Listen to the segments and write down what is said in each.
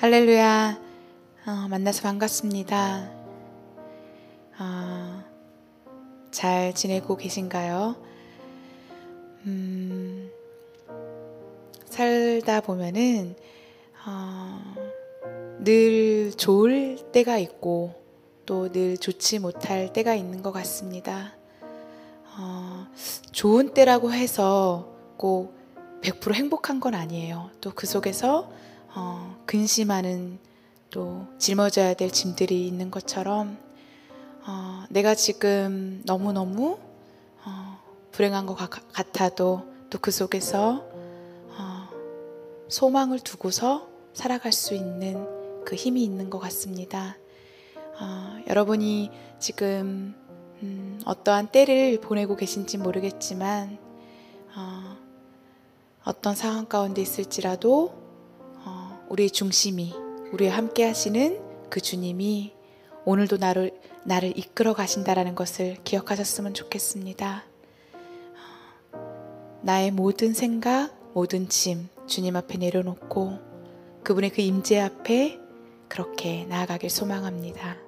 할렐루야. 어, 만나서 반갑습니다. 어, 잘 지내고 계신가요? 음, 살다 보면은 어, 늘 좋을 때가 있고 또 늘 좋지 못할 때가 있는 것 같습니다. 어, 좋은 때라고 해서 꼭 100% 행복한 건 아니에요. 또 그 속에서 어, 근심하는 또 짊어져야 될 짐들이 있는 것처럼 어, 내가 지금 너무너무 어, 불행한 것 같아도 또 그 속에서 어, 소망을 두고서 살아갈 수 있는 그 힘이 있는 것 같습니다. 어, 여러분이 지금 음, 어떠한 때를 보내고 계신지 모르겠지만 어, 어떤 상황 가운데 있을지라도 어, 우리의 중심이 우리와 함께 하시는 그 주님이 오늘도 나를 나를 이끌어 가신다라는 것을 기억하셨으면 좋겠습니다. 어, 나의 모든 생각, 모든 짐 주님 앞에 내려놓고 그분의 그 임재 앞에 그렇게 나아가길 소망합니다.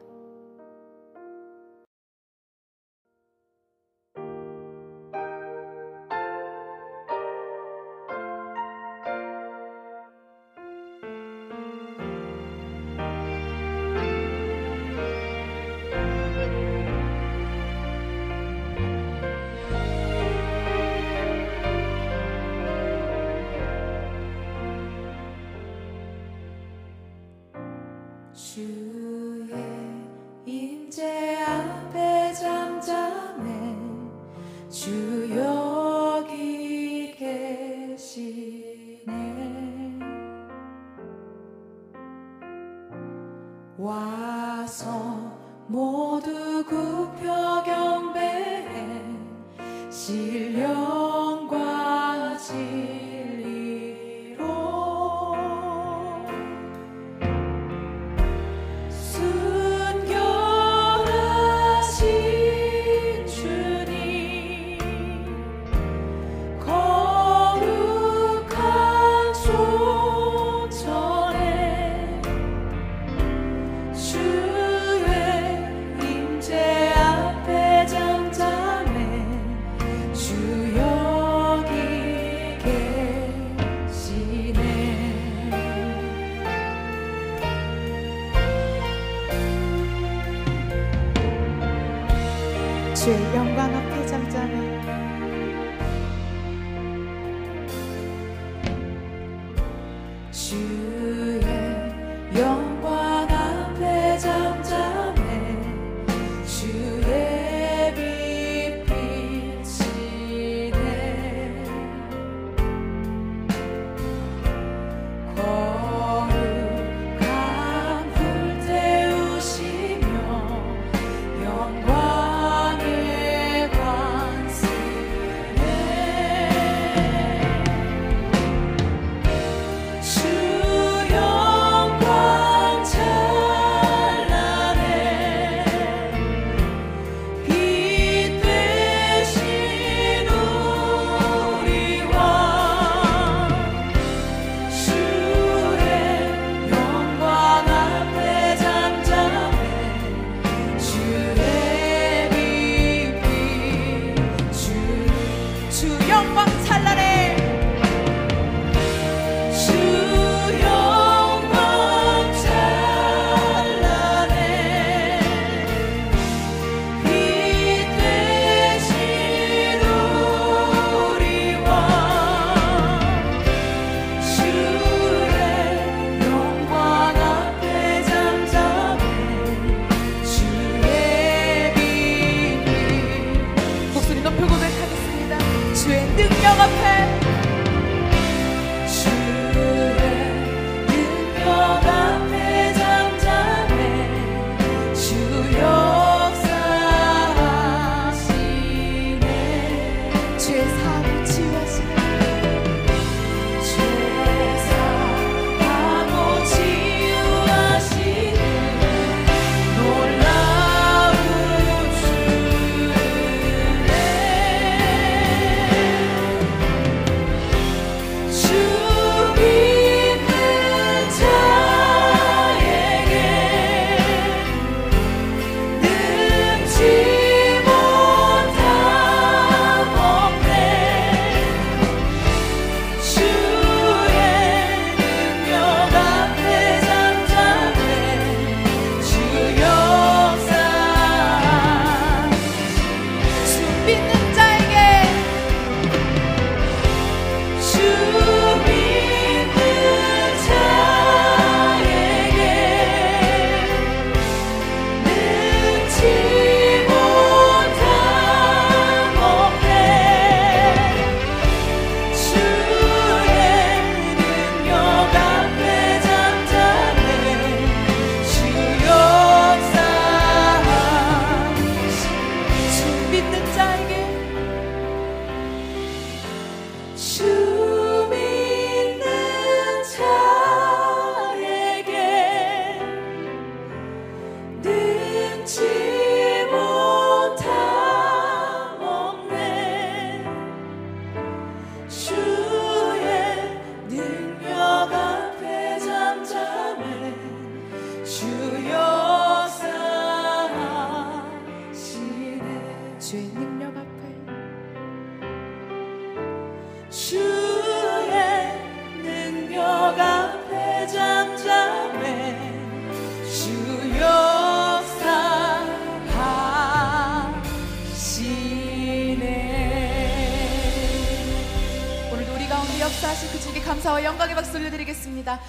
올려드리겠습니다.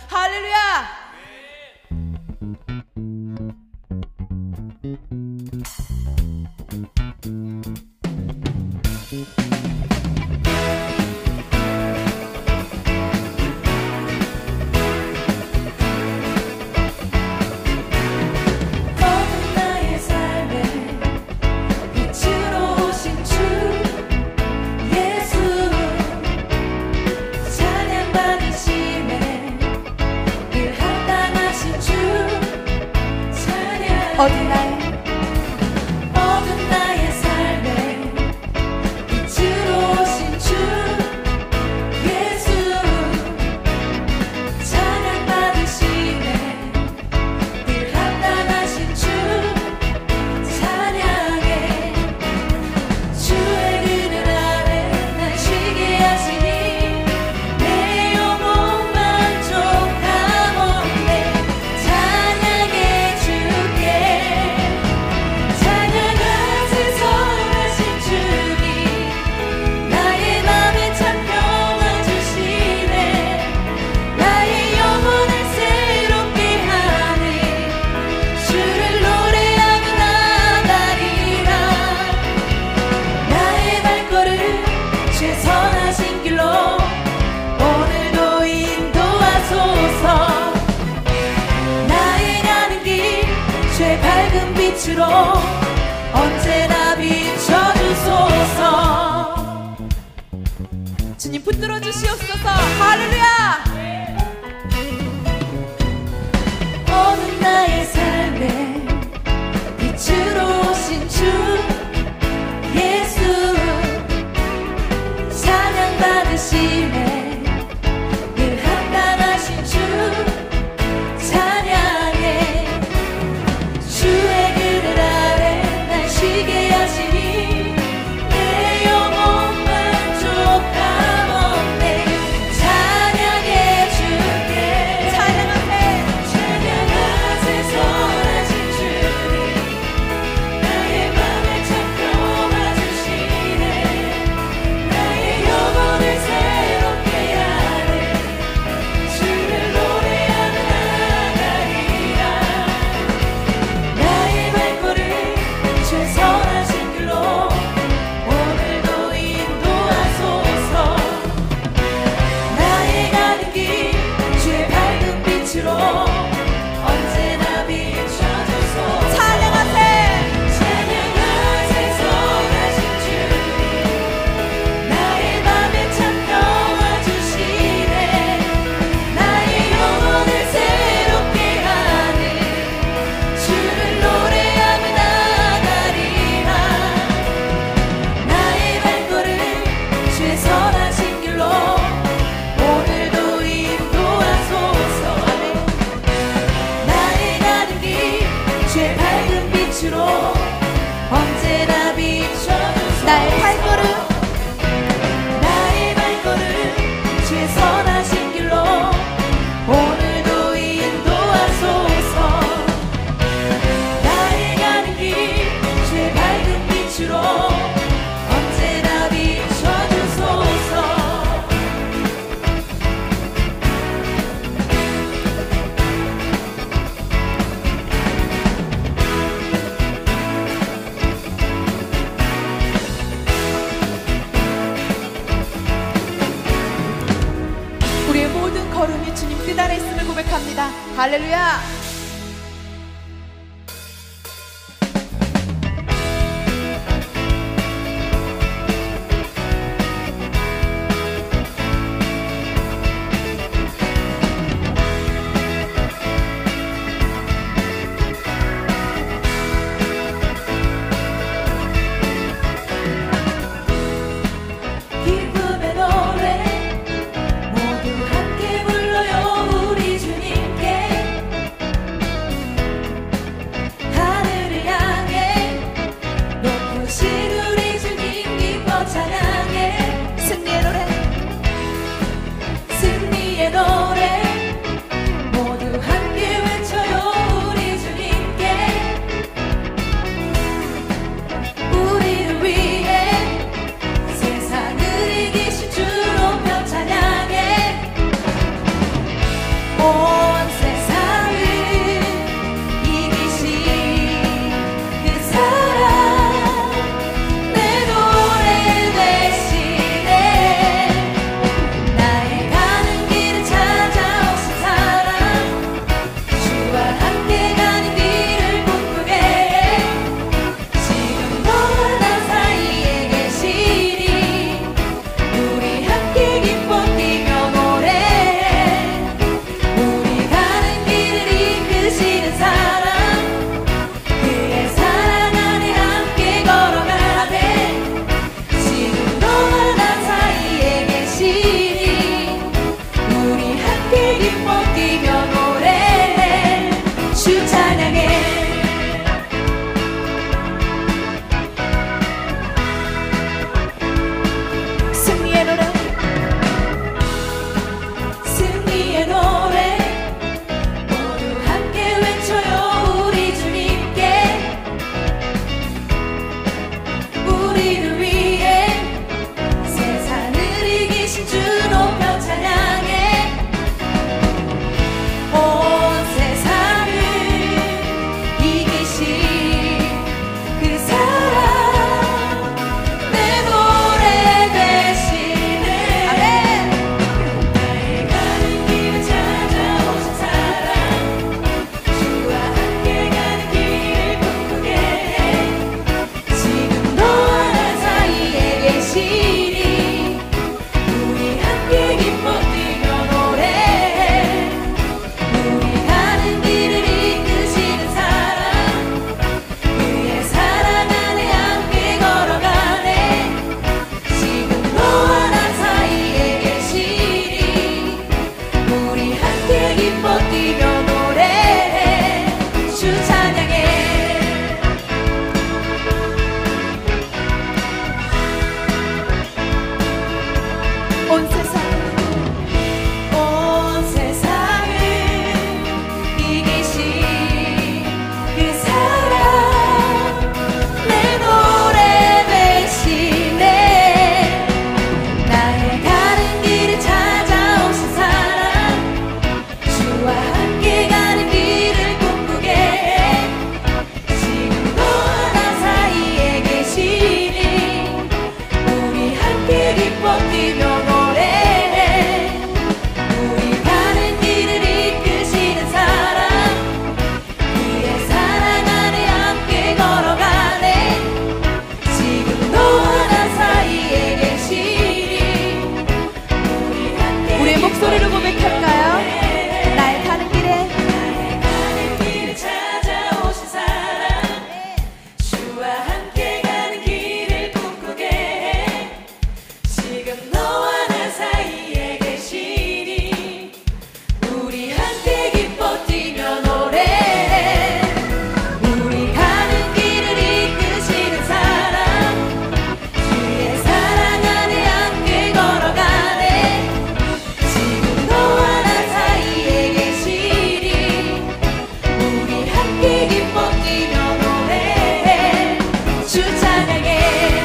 찬양해.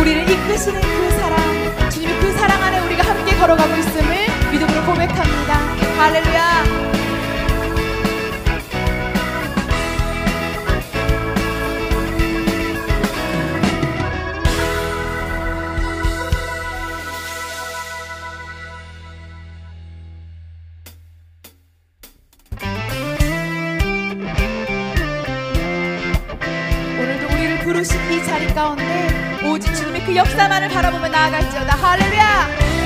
우리를 이끄시는 그 사랑 주님의 그 사랑 안에 우리가 함께 걸어가고 있음을 믿음으로 고백합니다. 할렐루야. 가운데 오직 주님의 그 역사만을 바라보며 나아갈지어다. 할렐루야!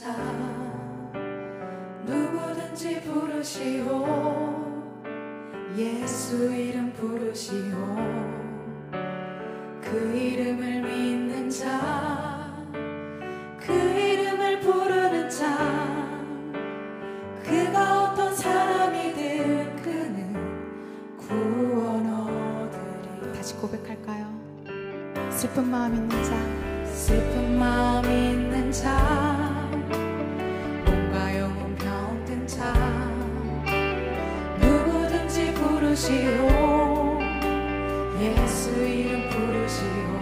사 누구든지 부르시오. 예수 이름 부르시오. 그 이름을 믿는 자 그 이름을 부르는 자 그가 어떤 사람이든 그는 구원 얻으리 다시 고백할까요? 슬픈 마음 있는 자. 슬픈 마음 있는 자 부르시오. 예수 이름 부르시오.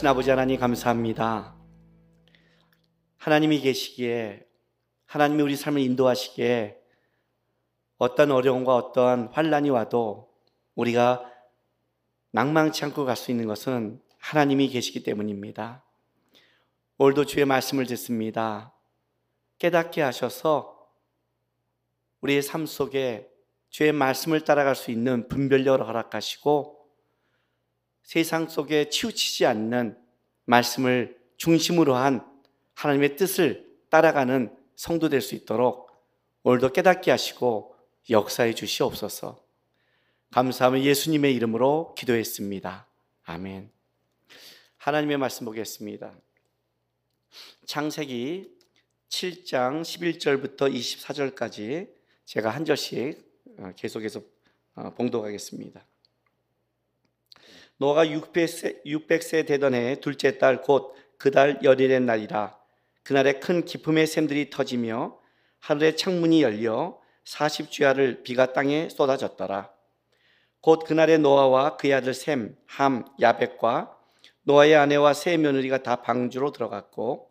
거룩하신 아버지 하나님 감사합니다. 하나님이 계시기에 하나님이 우리 삶을 인도하시기에 어떤 어려움과 어떤 환란이 와도 우리가 낭망치 않고 갈 수 있는 것은 하나님이 계시기 때문입니다. 오늘도 주의 말씀을 듣습니다. 깨닫게 하셔서 우리의 삶 속에 주의 말씀을 따라갈 수 있는 분별력을 허락하시고 세상 속에 치우치지 않는 말씀을 중심으로 한 하나님의 뜻을 따라가는 성도 될 수 있도록 오늘도 깨닫게 하시고 역사해 주시옵소서. 감사하며 예수님의 이름으로 기도했습니다. 아멘. 하나님의 말씀 보겠습니다. 창세기 7장 11절부터 24절까지 제가 한 절씩 어, 계속해서 어, 봉독하겠습니다. 노아가 600세, 600세 되던 해 둘째 달 곧 그 달 열일의 날이라 그날에 큰 기품의 샘들이 터지며 하늘의 창문이 열려 40주야를 비가 땅에 쏟아졌더라. 곧 그날에 노아와 그의 아들 셈, 함, 야벳과 노아의 아내와 세 며느리가 다 방주로 들어갔고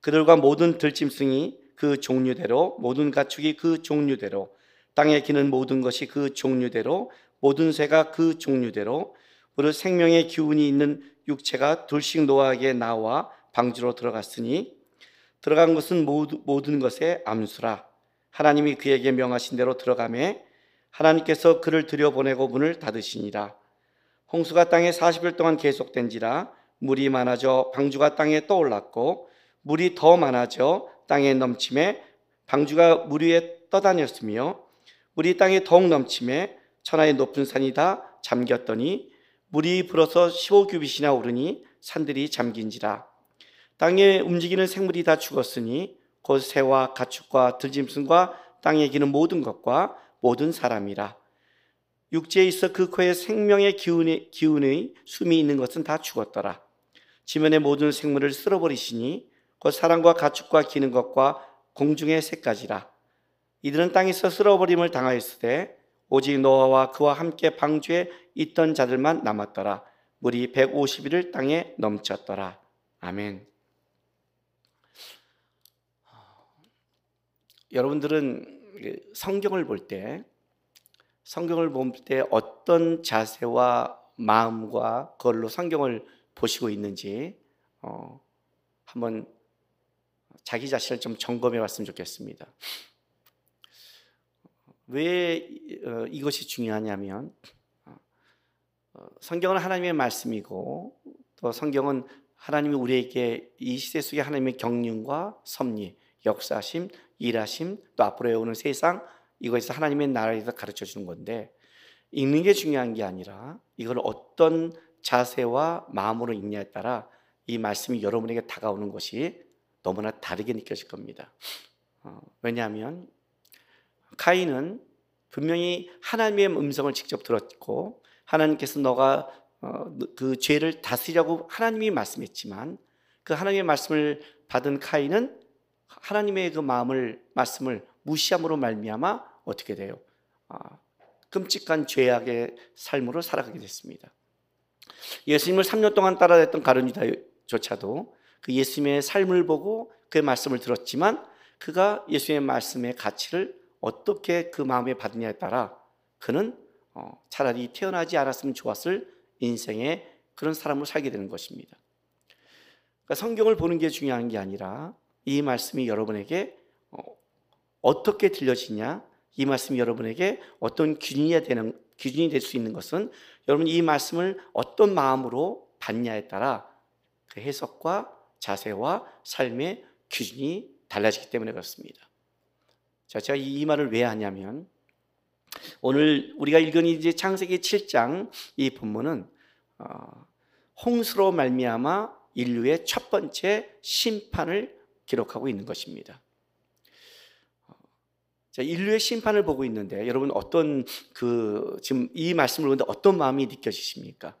그들과 모든 들짐승이 그 종류대로 모든 가축이 그 종류대로 땅에 기는 모든 것이 그 종류대로 모든 새가 그 종류대로 무릇 생명의 기운이 있는 육체가 둘씩 노아에게 나와 방주로 들어갔으니 들어간 것은 모든 것의 암수라. 하나님이 그에게 명하신 대로 들어가매 하나님께서 그를 들여보내고 문을 닫으시니라. 홍수가 땅에 40일 동안 계속된지라 물이 많아져 방주가 땅에 떠올랐고 물이 더 많아져 땅에 넘침에 방주가 물 위에 떠다녔으며 물이 땅에 더욱 넘침에 천하의 높은 산이 다 잠겼더니 물이 불어서 15규빗이나 오르니 산들이 잠긴지라. 땅에 움직이는 생물이 다 죽었으니 곧 새와 가축과 들짐승과 땅에 기는 모든 것과 모든 사람이라. 육지에 있어 그 코에 생명의 기운의, 기운의 숨이 있는 것은 다 죽었더라. 지면의 모든 생물을 쓸어버리시니 곧 사람과 가축과 기는 것과 공중의 새까지라. 이들은 땅에서 쓸어버림을 당하였으되 오직 노아와 그와 함께 방주에 있던 자들만 남았더라. 물이 150일을 땅에 넘쳤더라. 아멘. 여러분들은 성경을 볼 때, 성경을 볼 때 어떤 자세와 마음과 그걸로 성경을 보시고 있는지 어, 한번 자기 자신을 좀 점검해 봤으면 좋겠습니다. 왜 어, 이것이 중요하냐면 어, 성경은 하나님의 말씀이고 또 성경은 하나님이 우리에게 이 시대 속에 하나님의 경륜과 섭리, 역사심, 일하심, 또 앞으로 오는 세상 이것에서 하나님의 나라에 서 가르쳐 주는 건데 읽는 게 중요한 게 아니라 이걸 어떤 자세와 마음으로 읽냐에 따라 이 말씀이 여러분에게 다가오는 것이 너무나 다르게 느껴질 겁니다. 어, 왜냐하면 카인은 분명히 하나님의 음성을 직접 들었고 하나님께서 너가 어, 그 죄를 다스리라고 하나님이 말씀했지만 그 하나님의 말씀을 받은 카인은 하나님의 그 마음을 말씀을 무시함으로 말미암아 어떻게 돼요? 아, 끔찍한 죄악의 삶으로 살아가게 됐습니다. 예수님을 3년 동안 따라했던 가룟유다조차도 그 예수님의 삶을 보고 그의 말씀을 들었지만 그가 예수님의 말씀의 가치를 어떻게 그 마음에 받느냐에 따라 그는 어, 차라리 태어나지 않았으면 좋았을 인생의 그런 사람으로 살게 되는 것입니다. 그러니까 성경을 보는 게 중요한 게 아니라 이 말씀이 여러분에게 어, 떻게 들려지냐, 이 말씀이 여러분에게 어떤 기준이 되는 기준이 될 수 있는 것은 여러분 이 말씀을 어떤 마음으로 받냐에 따라 그 해석과 자세와 삶의 기준이 달라지기 때문에 그렇습니다. 자, 제가 이 말을 왜 하냐면 오늘 우리가 읽은 이제 창세기 7장 이 본문은 어, 홍수로 말미암아 인류의 첫 번째 심판을 기록하고 있는 것입니다. 자, 인류의 심판을 보고 있는데 여러분 어떤 그 지금 이 말씀을 보는데 어떤 마음이 느껴지십니까?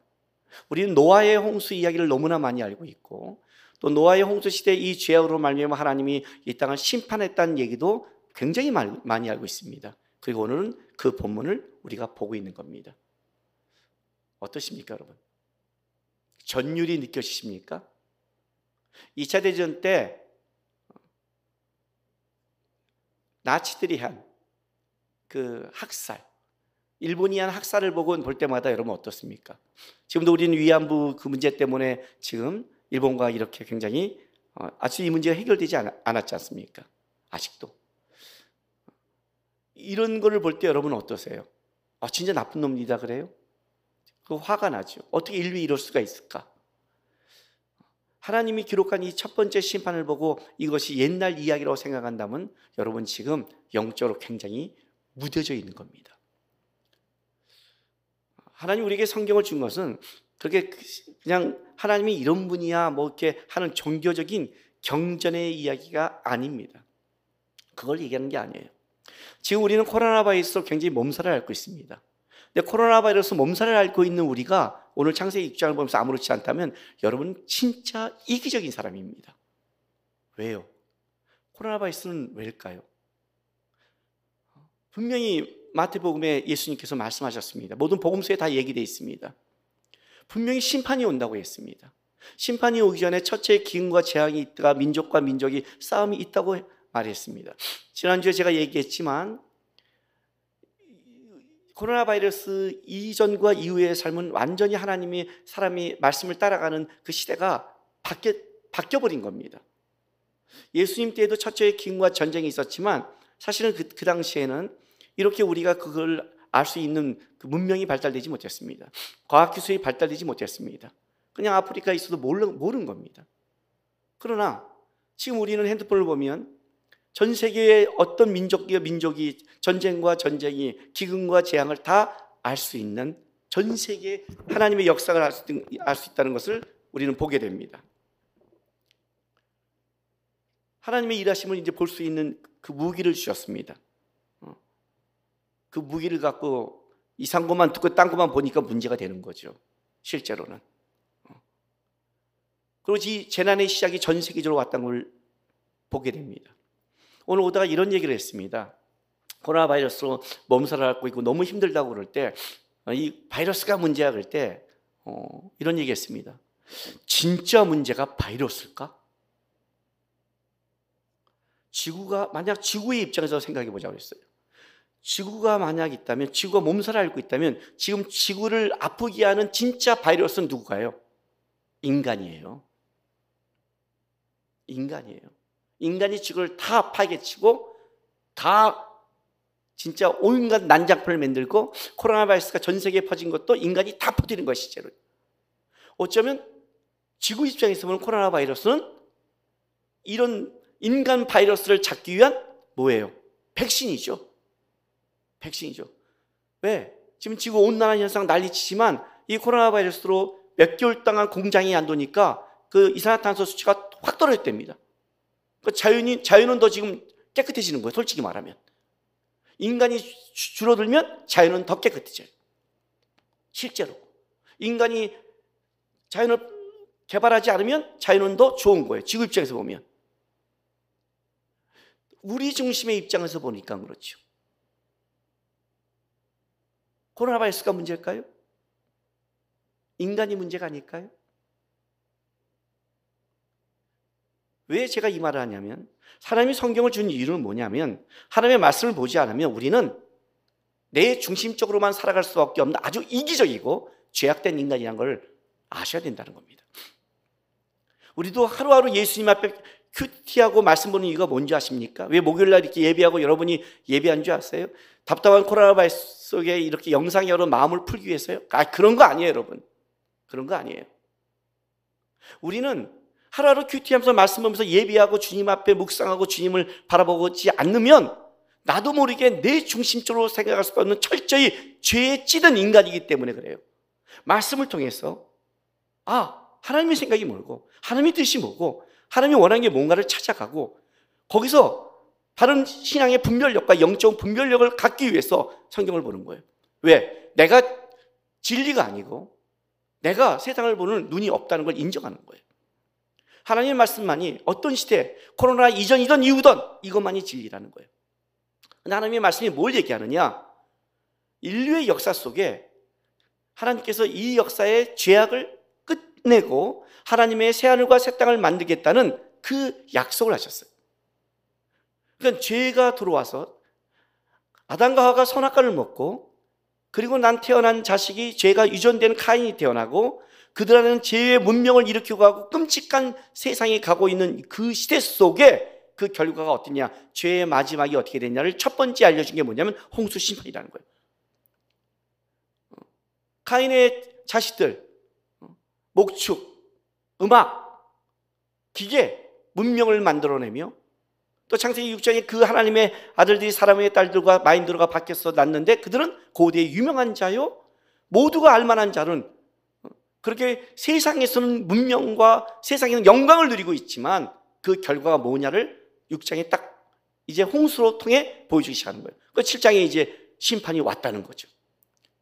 우리는 노아의 홍수 이야기를 너무나 많이 알고 있고 또 노아의 홍수 시대 이 죄악으로 말미암아 하나님이 이 땅을 심판했다는 얘기도 굉장히 많이 알고 있습니다. 그리고 오늘은 그 본문을 우리가 보고 있는 겁니다. 어떠십니까, 여러분? 전율이 느껴지십니까? 2차 대전 때 나치들이 한 그 학살, 일본이 한 학살을 보고 볼 때마다 여러분 어떻습니까? 지금도 우리는 위안부 그 문제 때문에 지금 일본과 이렇게 굉장히 어, 아직 이 문제가 해결되지 않, 않았지 않습니까? 아직도. 이런 거를 볼 때 여러분 어떠세요? 아, 진짜 나쁜 놈이다 그래요? 그 화가 나죠. 어떻게 인류이 이럴 수가 있을까? 하나님이 기록한 이 첫 번째 심판을 보고 이것이 옛날 이야기라고 생각한다면 여러분 지금 영적으로 굉장히 무뎌져 있는 겁니다. 하나님 우리에게 성경을 준 것은 그게 그냥 하나님이 이런 분이야 뭐 이렇게 하는 종교적인 경전의 이야기가 아닙니다. 그걸 얘기하는 게 아니에요. 지금 우리는 코로나 바이러스로 굉장히 몸살을 앓고 있습니다. 근데 코로나 바이러스 몸살을 앓고 있는 우리가 오늘 창세기 입장을 보면서 아무렇지 않다면 여러분 진짜 이기적인 사람입니다. 왜요? 코로나 바이러스는 왜일까요? 분명히 마태복음에 예수님께서 말씀하셨습니다. 모든 복음서에 다 얘기되어 있습니다. 분명히 심판이 온다고 했습니다. 심판이 오기 전에 첫째 기근과 재앙이 있다가 민족과 민족이 싸움이 있다고 말했습니다. 지난주에 제가 얘기했지만 코로나 바이러스 이전과 이후의 삶은 완전히 하나님이 사람이 말씀을 따라가는 그 시대가 바뀌어, 바뀌어버린 겁니다. 예수님 때에도 첫째 기근과 전쟁이 있었지만 사실은 그, 그 당시에는 이렇게 우리가 그걸 알 수 있는 그 문명이 발달되지 못했습니다. 과학기술이 발달되지 못했습니다. 그냥 아프리카에 있어도 모르는, 모르는 겁니다. 그러나 지금 우리는 핸드폰을 보면 전 세계의 어떤 민족이 민족이 전쟁과 전쟁이 기근과 재앙을 다 알 수 있는 전 세계 하나님의 역사를 알 수, 있다는 것을 우리는 보게 됩니다. 하나님의 일하심을 이제 볼 수 있는 그 무기를 주셨습니다. 어. 그 무기를 갖고 이상 것만 듣고 딴 것만 보니까 문제가 되는 거죠. 실제로는. 어. 이 재난의 시작이 전 세계적으로 왔다는 걸 보게 됩니다. 오늘 오다가 이런 얘기를 했습니다. 코로나 바이러스로 몸살을 앓고 있고 너무 힘들다고 그럴 때, 어, 이 바이러스가 문제야 그럴 때, 어, 이런 얘기 했습니다. 진짜 문제가 바이러스일까? 지구가, 만약 지구의 입장에서 생각해 보자고 그랬어요. 지구가 만약 있다면, 지구가 몸살을 앓고 있다면, 지금 지구를 아프게 하는 진짜 바이러스는 누구가요? 인간이에요. 인간이에요. 인간이 지구를 다 파괴치고 다 진짜 온갖 난장판을 만들고 코로나 바이러스가 전 세계에 퍼진 것도 인간이 다 퍼뜨린 것이죠. 어쩌면 지구 입장에서 보면 코로나 바이러스는 이런 인간 바이러스를 잡기 위한 뭐예요? 백신이죠. 백신이죠. 왜? 지금 지구 온난화 현상 난리치지만 이 코로나 바이러스로 몇 개월 동안 공장이 안 도니까 그 이산화탄소 수치가 확 떨어졌답니다. 그 자연이, 자연은 더 지금 깨끗해지는 거예요. 솔직히 말하면. 인간이 줄어들면 자연은 더 깨끗해져요. 실제로. 인간이 자연을 개발하지 않으면 자연은 더 좋은 거예요. 지구 입장에서 보면. 우리 중심의 입장에서 보니까 그렇죠. 코로나 바이러스가 문제일까요? 인간이 문제가 아닐까요? 왜 제가 이 말을 하냐면 사람이 성경을 준 이유는 뭐냐면 하나님의 말씀을 보지 않으면 우리는 내 중심적으로만 살아갈 수밖에 없는 아주 이기적이고 죄악된 인간이라는 걸 아셔야 된다는 겁니다. 우리도 하루하루 예수님 앞에 큐티하고 말씀 보는 이유가 뭔지 아십니까? 왜 목요일 날 이렇게 예배하고 여러분이 예배한 줄 아세요? 답답한 코로나 바이러스 속에 이렇게 영상이 여러 마음을 풀기 위해서요? 아, 그런 거 아니에요, 여러분. 그런 거 아니에요. 우리는 하루하루 큐티하면서 말씀 보면서 예비하고 주님 앞에 묵상하고 주님을 바라보지 않으면 나도 모르게 내 중심적으로 생각할 수 없는 철저히 죄에 찌든 인간이기 때문에 그래요. 말씀을 통해서 아 하나님의 생각이 뭐고 하나님의 뜻이 뭐고 하나님이 원하는 게 뭔가를 찾아가고 거기서 다른 신앙의 분별력과 영적 분별력을 갖기 위해서 성경을 보는 거예요. 왜? 내가 진리가 아니고 내가 세상을 보는 눈이 없다는 걸 인정하는 거예요. 하나님의 말씀만이 어떤 시대, 코로나 이전이던 이후든 이것만이 진리라는 거예요. 하나님의 말씀이 뭘 얘기하느냐? 인류의 역사 속에 하나님께서 이 역사의 죄악을 끝내고 하나님의 새하늘과 새 땅을 만들겠다는 그 약속을 하셨어요. 그러니까 죄가 들어와서 아담과 하와가 선악과를 먹고 그리고 난 태어난 자식이 죄가 유전되는 카인이 태어나고 그들 안에는 죄의 문명을 일으키고 가고 끔찍한 세상에 가고 있는 그 시대 속에 그 결과가 어떠냐 죄의 마지막이 어떻게 됐냐를 첫 번째 알려준 게 뭐냐면 홍수 심판이라는 거예요. 어, 카인의 자식들 어, 목축, 음악, 기계, 문명을 만들어내며 또 창세기 6장에 그 하나님의 아들들이 사람의 딸들과 마인드로가 바뀌어서 났는데 그들은 고대의 유명한 자요 모두가 알만한 자는 그렇게 세상에서는 문명과 세상에는 영광을 누리고 있지만 그 결과가 뭐냐를 6장에 딱 이제 홍수로 통해 보여주기 시작하는 거예요. 그 7장에 이제 심판이 왔다는 거죠.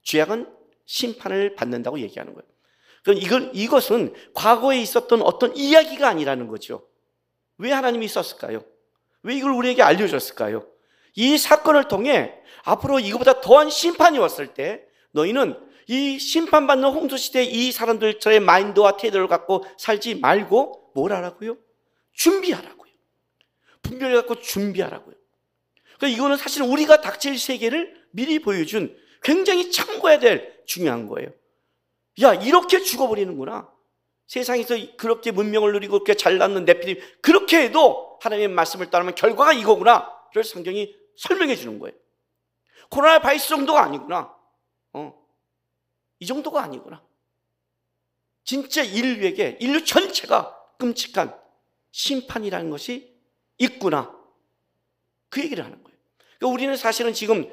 죄악은 심판을 받는다고 얘기하는 거예요. 그럼 이건 이것은 과거에 있었던 어떤 이야기가 아니라는 거죠. 왜 하나님이 있었을까요? 왜 이걸 우리에게 알려줬을까요? 이 사건을 통해 앞으로 이거보다 더한 심판이 왔을 때 너희는 이 심판받는 홍수 시대 이 사람들처의 마인드와 태도를 갖고 살지 말고 뭘 하라고요? 준비하라고요. 분별을 갖고 준비하라고요. 그러니까 이거는 사실 우리가 닥칠 세계를 미리 보여준 굉장히 참고해야 될 중요한 거예요. 야, 이렇게 죽어버리는구나. 세상에서 그렇게 문명을 누리고 그렇게 잘났는 네피림 그렇게 해도 하나님의 말씀을 따르면 결과가 이거구나를 성경이 설명해 주는 거예요. 코로나 바이러스 정도가 아니구나. 어. 이 정도가 아니구나. 진짜 인류에게 인류 전체가 끔찍한 심판이라는 것이 있구나. 그 얘기를 하는 거예요. 그러니까 우리는 사실은 지금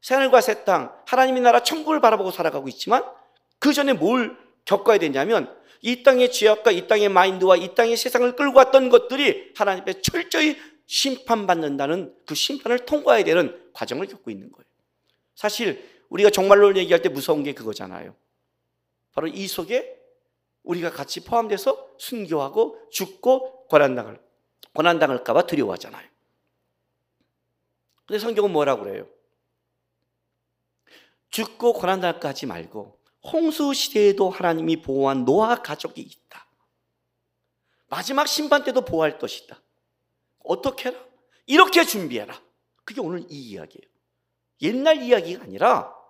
새하늘과 새 땅, 하나님의 나라 천국을 바라보고 살아가고 있지만 그 전에 뭘 겪어야 되냐면 이 땅의 죄악과 이 땅의 마인드와 이 땅의 세상을 끌고 왔던 것들이 하나님 앞에 철저히 심판받는다는 그 심판을 통과해야 되는 과정을 겪고 있는 거예요. 사실 우리가 정말로 얘기할 때 무서운 게 그거잖아요. 바로 이 속에 우리가 같이 포함돼서 순교하고 죽고 고난당을 고난당할까봐 두려워하잖아요. 근데 성경은 뭐라고 그래요? 죽고 고난당할까 하지 말고 홍수 시대에도 하나님이 보호한 노아 가족이 있다. 마지막 심판 때도 보호할 것이다. 어떻게 해라? 이렇게 준비해라. 그게 오늘 이 이야기예요. 옛날 이야기가 아니라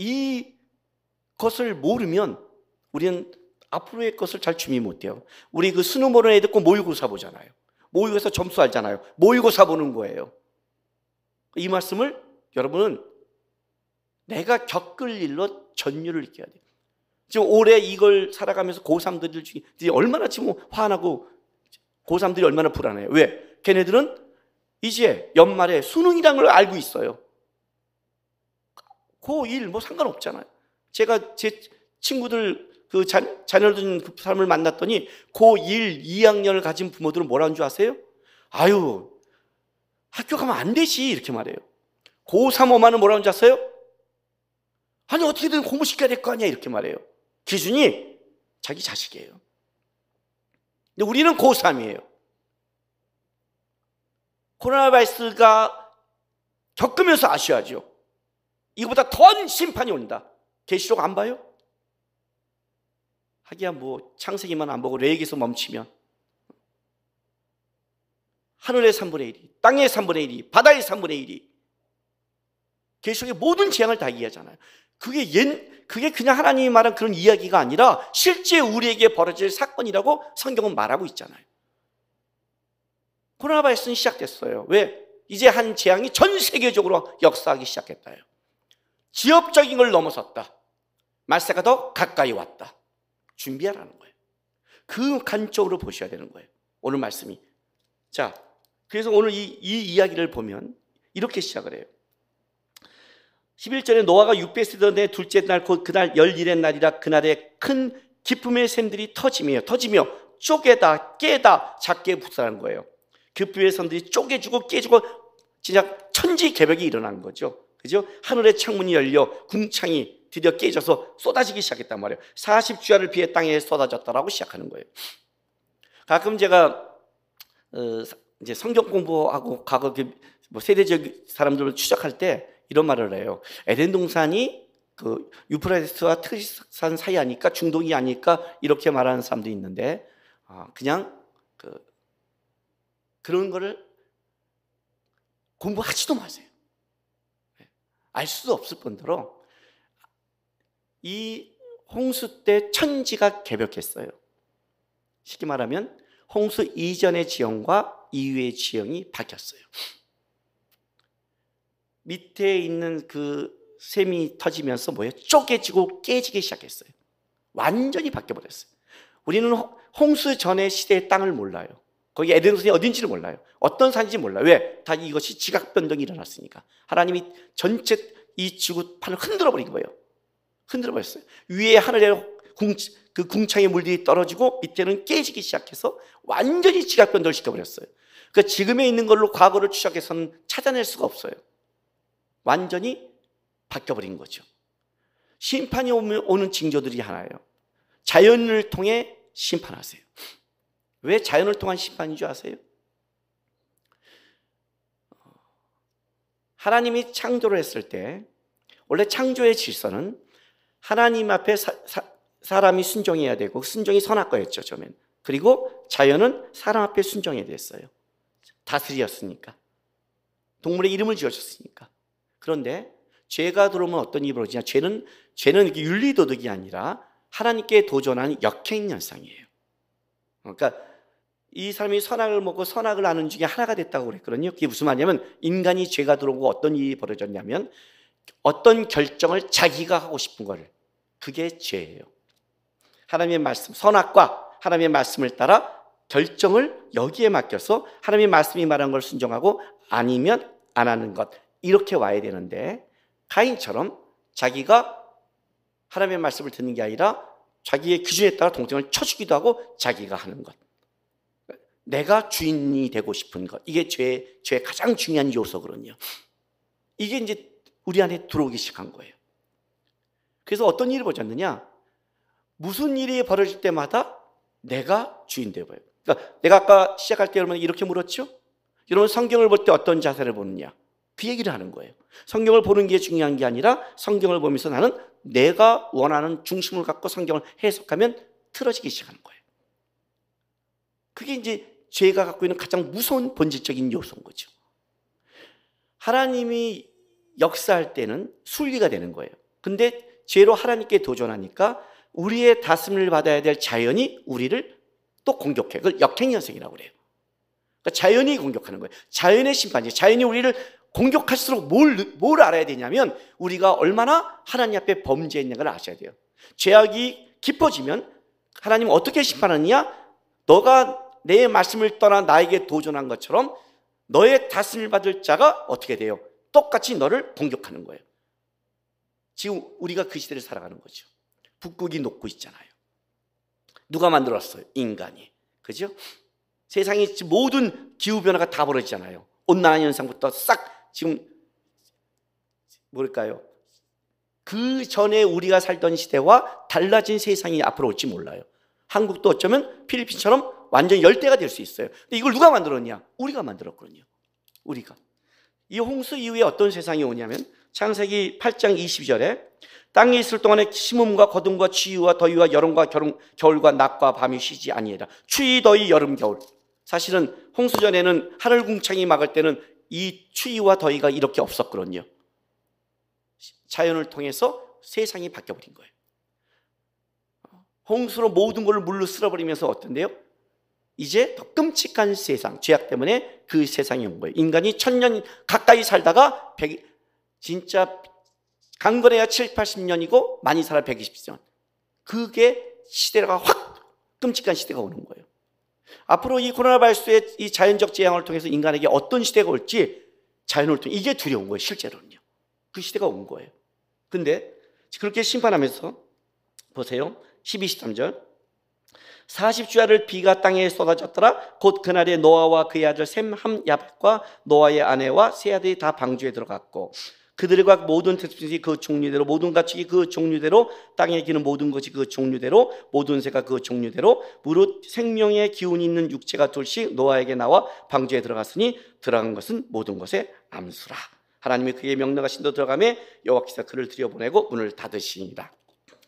이 것을 모르면 우리는 앞으로의 것을 잘 준비 못해요. 우리 그 보는 애 듣고 모의고사 보잖아요. 모의고사 점수 알잖아요. 모의고사 보는 거예요. 이 말씀을 여러분은 내가 겪을 일로 전율을 느껴야 돼요. 지금 올해 이걸 살아가면서 고3들 중에 얼마나 지금 화나고 고3들이 얼마나 불안해요. 왜? 걔네들은 이제 연말에 수능이라는 걸 알고 있어요. 고1 뭐 상관없잖아요. 제가 제 친구들 그 자, 자녀들 그 사람을 만났더니 고1 2학년을 가진 부모들은 뭐라는 줄 아세요? 아유 학교 가면 안 되지 이렇게 말해요. 고3 엄마는 뭐라는 줄 아세요? 아니 어떻게든 공부시켜야 될 거 아니야 이렇게 말해요. 기준이 자기 자식이에요. 근데 우리는 고3이에요. 코로나 바이러스가 겪으면서 아셔야죠. 이거보다 더한 심판이 온다. 계시록 안 봐요? 하기야 뭐 창세기만 안 보고 레이기에서 멈추면 하늘의 3분의 1이, 땅의 3분의 1이, 바다의 3분의 1이 계시록의 모든 재앙을 다 이해하잖아요. 그게 옛, 그게 그냥 하나님이 말한 그런 이야기가 아니라 실제 우리에게 벌어질 사건이라고 성경은 말하고 있잖아요. 코로나 바이러스는 시작됐어요. 왜? 이제 한 재앙이 전 세계적으로 역사하기 시작했다요. 지역적인 걸 넘어섰다. 말세가 더 가까이 왔다. 준비하라는 거예요. 그 관점으로 보셔야 되는 거예요. 오늘 말씀이. 자, 그래서 오늘 이, 이 이야기를 보면 이렇게 시작을 해요. 11절에 노아가 6배 쓰던 해 둘째 날 곧 그날 열일의 날이라 그날에 큰 기쁨의 샘들이 터지며 터지며 쪼개다 깨다 작게 부사는 거예요. 기쁨의 샘들이 쪼개주고 깨지고 진짜 천지 개벽이 일어난 거죠. 그죠? 하늘의 창문이 열려 궁창이 드디어 깨져서 쏟아지기 시작했단 말이에요. 40주야를 피해 땅에 쏟아졌다라고 시작하는 거예요. 가끔 제가 어, 이제 성경 공부하고 과거 뭐 세대적 사람들을 추적할 때 이런 말을 해요. 에덴 동산이 그 유프라테스와 트리산 사이 아닐까 중동이 아닐까 이렇게 말하는 사람도 있는데 아, 그냥 그 그런 거를 공부하지도 마세요. 네. 알 수도 없을 뿐더러 이 홍수 때 천지가 개벽했어요. 쉽게 말하면 홍수 이전의 지형과 이후의 지형이 바뀌었어요. 밑에 있는 그 샘이 터지면서 뭐예요? 쪼개지고 깨지기 시작했어요. 완전히 바뀌어버렸어요. 우리는 홍수 전의 시대의 땅을 몰라요. 거기 에덴산이 어딘지를 몰라요. 어떤 산인지 몰라요. 왜? 다 이것이 지각 변동이 일어났으니까. 하나님이 전체 이 지구판을 흔들어 버린 거예요. 흔들어 버렸어요. 위에 하늘에 궁, 그 궁창의 물들이 떨어지고 밑에는 깨지기 시작해서 완전히 지각 변동을 시켜 버렸어요. 그러니까 지금에 있는 걸로 과거를 추적해서는 찾아낼 수가 없어요. 완전히 바뀌어 버린 거죠. 심판이 오는 징조들이 하나예요. 자연을 통해 심판하세요. 왜 자연을 통한 심판인 줄 아세요? 하나님이 창조를 했을 때 원래 창조의 질서는 하나님 앞에 사, 사 람이 순종해야 되고 순종이 선악과였죠 처음엔. 그리고 자연은 사람 앞에 순종해야 됐어요. 다스리었으니까. 동물의 이름을 지어줬으니까. 그런데 죄가 들어오면 어떤 일이 벌어지냐? 죄는 죄는 윤리도덕이 아니라 하나님께 도전하는 역행 현상이에요. 그러니까 이 사람이 선악을 먹고 선악을 아는 중에 하나가 됐다고 그랬거든요. 그게 무슨 말이냐면 인간이 죄가 들어오고 어떤 일이 벌어졌냐면 어떤 결정을 자기가 하고 싶은 거를 그게 죄예요. 하나님의 말씀, 선악과 하나님의 말씀을 따라 결정을 여기에 맡겨서 하나님의 말씀이 말한 걸 순종하고 아니면 안 하는 것 이렇게 와야 되는데 가인처럼 자기가 하나님의 말씀을 듣는 게 아니라 자기의 기준에 따라 동생을 쳐주기도 하고 자기가 하는 것. 내가 주인이 되고 싶은 것. 이게 죄, 죄의 가장 중요한 요소거든요. 이게 이제 우리 안에 들어오기 시작한 거예요. 그래서 어떤 일이 벌어졌느냐? 무슨 일이 벌어질 때마다 내가 주인 되어요. 그러니까 내가 아까 시작할 때 여러분 이렇게 물었죠? 여러분 성경을 볼 때 어떤 자세를 보느냐? 그 얘기를 하는 거예요. 성경을 보는 게 중요한 게 아니라 성경을 보면서 나는 내가 원하는 중심을 갖고 성경을 해석하면 틀어지기 시작하는 거예요. 그게 이제 죄가 갖고 있는 가장 무서운 본질적인 요소인 거죠. 하나님이 역사할 때는 순리가 되는 거예요. 근데 죄로 하나님께 도전하니까 우리의 다스림을 받아야 될 자연이 우리를 또 공격해. 그걸 역행현상이라고 그래요. 그러니까 자연이 공격하는 거예요. 자연의 심판이. 자연이 우리를 공격할수록 뭘, 뭘 알아야 되냐면 우리가 얼마나 하나님 앞에 범죄했냐를 아셔야 돼요. 죄악이 깊어지면 하나님은 어떻게 심판하느냐? 너가 내 말씀을 떠나 나에게 도전한 것처럼 너의 다스림을 받을 자가 어떻게 돼요? 똑같이 너를 공격하는 거예요. 지금 우리가 그 시대를 살아가는 거죠. 북극이 녹고 있잖아요. 누가 만들었어요? 인간이. 그죠? 세상에 모든 기후변화가 다 벌어지잖아요. 온난화 현상부터 싹 지금 뭘까요? 그 전에 우리가 살던 시대와 달라진 세상이 앞으로 올지 몰라요. 한국도 어쩌면 필리핀처럼 완전 열대가 될 수 있어요. 근데 이걸 누가 만들었냐? 우리가 만들었거든요. 우리가. 이 홍수 이후에 어떤 세상이 오냐면 창세기 8장 20절에 땅에 있을 동안에 심음과 거둠과 추위와 더위와 여름과 겨울, 겨울과 낮과 밤이 쉬지 아니하라. 추위, 더위, 여름, 겨울. 사실은 홍수 전에는 하늘 궁창이 막을 때는 이 추위와 더위가 이렇게 없었거든요. 자연을 통해서 세상이 바뀌어 버린 거예요. 홍수로 모든 걸 물로 쓸어버리면서 어떤데요? 이제 더 끔찍한 세상, 죄악 때문에 그 세상이 온 거예요. 인간이 천년 가까이 살다가 100, 진짜 강건해야 7, 80년이고 많이 살아 120년. 그게 시대가 확 끔찍한 시대가 오는 거예요. 앞으로 이 코로나 바이러스의 이 자연적 재앙을 통해서 인간에게 어떤 시대가 올지 자연을 통해 이게 두려운 거예요, 실제로는요. 그 시대가 온 거예요. 근데 그렇게 심판하면서 보세요. 12, 13절. 40주야를 비가 땅에 쏟아졌더라. 곧 그날에 노아와 그의 아들 샘함 야벳과 노아의 아내와 세 아들이 다 방주에 들어갔고 그들과 모든 특징이 그 종류대로 모든 가축이 그 종류대로 땅에 기는 모든 것이 그 종류대로 모든 새가 그 종류대로 무릇 생명의 기운이 있는 육체가 둘씩 노아에게 나와 방주에 들어갔으니 들어간 것은 모든 것에 암수라. 하나님이 그의 명령하신 대 들어가매 여호와께서 그를 들여보내고 문을 닫으시니라.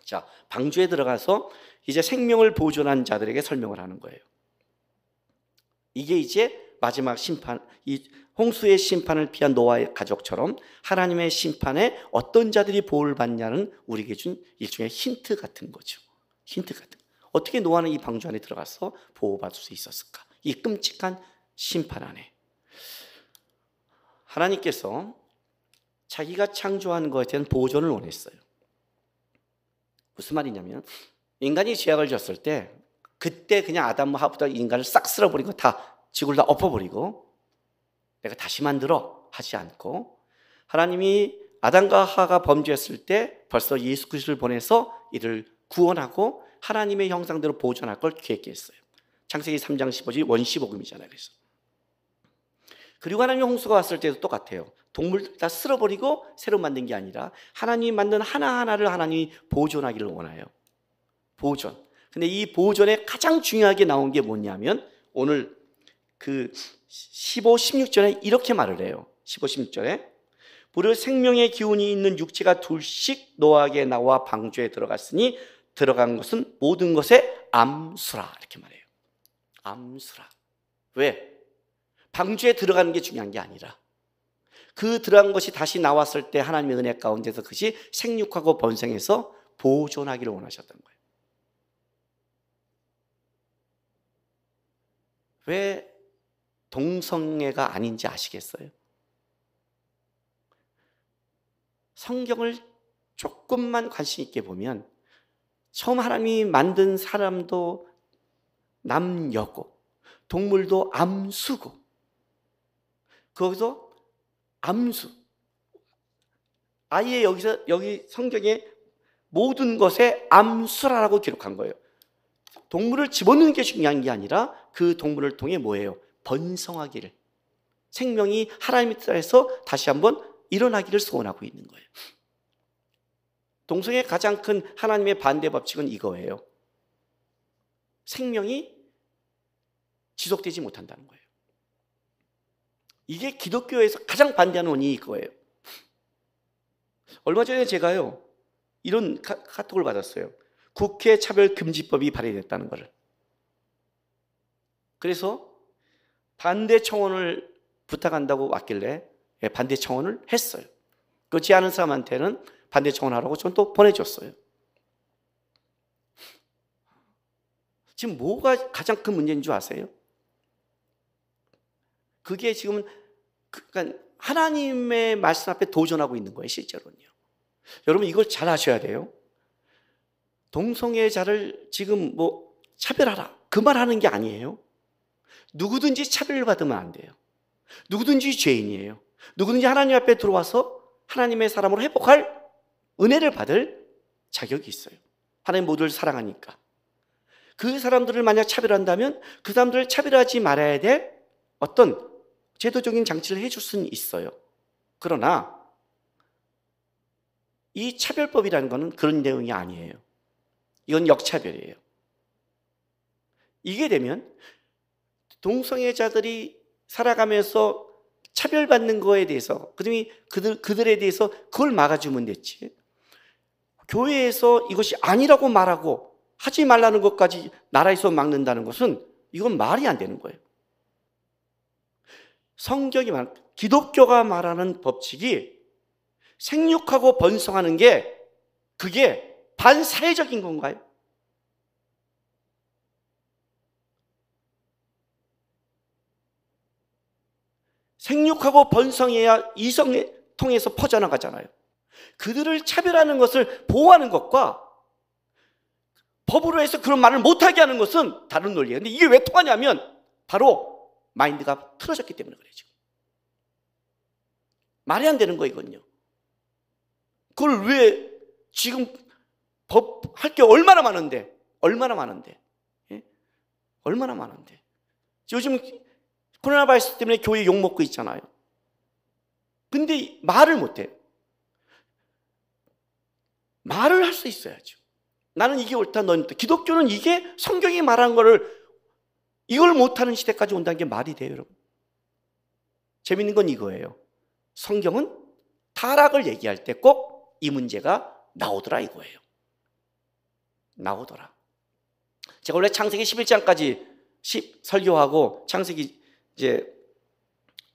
자, 방주에 들어가서 이제 생명을 보존한 자들에게 설명을 하는 거예요. 이게 이제 마지막 심판, 이 홍수의 심판을 피한 노아의 가족처럼 하나님의 심판에 어떤 자들이 보호를 받냐는 우리에게 준 일종의 힌트 같은 거죠. 힌트 같은. 어떻게 노아는 이 방주 안에 들어가서 보호받을 수 있었을까? 이 끔찍한 심판 안에. 하나님께서 자기가 창조한 것에 대한 보존을 원했어요. 무슨 말이냐면 인간이 죄악을 졌을 때 그때 그냥 아담과 하부다 인간을 싹 쓸어버리고 다 지구를 다 엎어버리고 내가 다시 만들어 하지 않고 하나님이 아담과 하가 범죄했을 때 벌써 예수 그리스도를 보내서 이를 구원하고 하나님의 형상대로 보존할 걸 계획했어요. 창세기 3장 15절 원시 복음이잖아요. 그래서 그리고 하나님 홍수가 왔을 때도 똑같아요. 동물 다 쓸어버리고 새로 만든 게 아니라 하나님 만든 하나하나를 하나님이 보존하기를 원해요. 보존. 근데 이 보존에 가장 중요하게 나온 게 뭐냐면 오늘 그 15, 16절에 이렇게 말을 해요. 15, 16절에 무릇 생명의 기운이 있는 육체가 둘씩 노하게 나와 방주에 들어갔으니 들어간 것은 모든 것의 암수라 이렇게 말해요. 암수라. 왜? 방주에 들어가는 게 중요한 게 아니라 그 들어간 것이 다시 나왔을 때 하나님의 은혜 가운데서 그것이 생육하고 번성해서 보존하기를 원하셨던 거예요. 왜 동성애가 아닌지 아시겠어요? 성경을 조금만 관심 있게 보면 처음 하나님이 만든 사람도 남여고 동물도 암수고 거기서 암수 아예 여기서 여기 성경에 모든 것에 암수라라고 기록한 거예요. 동물을 집어넣는 게 중요한 게 아니라 그 동물을 통해 뭐예요? 번성하기를 생명이 하나님의 뜻에서 다시 한번 일어나기를 소원하고 있는 거예요. 동성의 가장 큰 하나님의 반대 법칙은 이거예요. 생명이 지속되지 못한다는 거예요. 이게 기독교에서 가장 반대하는 원인이 이거예요. 얼마 전에 제가요, 이런 카, 카톡을 받았어요. 국회 차별금지법이 발의됐다는 것을. 그래서 반대 청원을 부탁한다고 왔길래 예, 반대 청원을 했어요. 그렇지 않은 사람한테는 반대 청원하라고 저는 또 보내줬어요. 지금 뭐가 가장 큰 문제인 줄 아세요? 그게 지금 그러니까 하나님의 말씀 앞에 도전하고 있는 거예요, 실제로는요. 여러분 이걸 잘 아셔야 돼요. 동성애자를 지금 뭐 차별하라 그 말하는 게 아니에요. 누구든지 차별을 받으면 안 돼요. 누구든지 죄인이에요. 누구든지 하나님 앞에 들어와서 하나님의 사람으로 회복할 은혜를 받을 자격이 있어요. 하나님 모두를 사랑하니까. 그 사람들을 만약 차별한다면 그 사람들을 차별하지 말아야 될 어떤 제도적인 장치를 해줄 수는 있어요. 그러나 이 차별법이라는 것은 그런 내용이 아니에요. 이건 역차별이에요. 이게 되면 동성애자들이 살아가면서 차별받는 거에 대해서 그들이 그들 그들에 대해서 그걸 막아주면 됐지. 교회에서 이것이 아니라고 말하고 하지 말라는 것까지 나라에서 막는다는 것은 이건 말이 안 되는 거예요. 성경이 말 기독교가 말하는 법칙이 생육하고 번성하는 게 그게 반사회적인 건가요? 생육하고 번성해야 이성에 통해서 퍼져나가잖아요. 그들을 차별하는 것을 보호하는 것과 법으로 해서 그런 말을 못하게 하는 것은 다른 논리예요. 근데 이게 왜 통하냐면 바로 마인드가 틀어졌기 때문에 그래요. 지금. 말이 안 되는 거 이건요. 그걸 왜 지금 법 할 게 얼마나 많은데 얼마나 많은데 예? 얼마나 많은데 요즘 코로나 바이러스 때문에 교회 욕 먹고 있잖아요. 근데 말을 못해요. 말을 할 수 있어야죠. 나는 이게 옳다, 넌 옳다. 기독교는 이게 성경이 말한 거를 이걸 못하는 시대까지 온다는 게 말이 돼요, 여러분. 재밌는 건 이거예요. 성경은 타락을 얘기할 때 꼭 이 문제가 나오더라 이거예요. 나오더라. 제가 원래 창세기 11장까지 설교하고 창세기 이제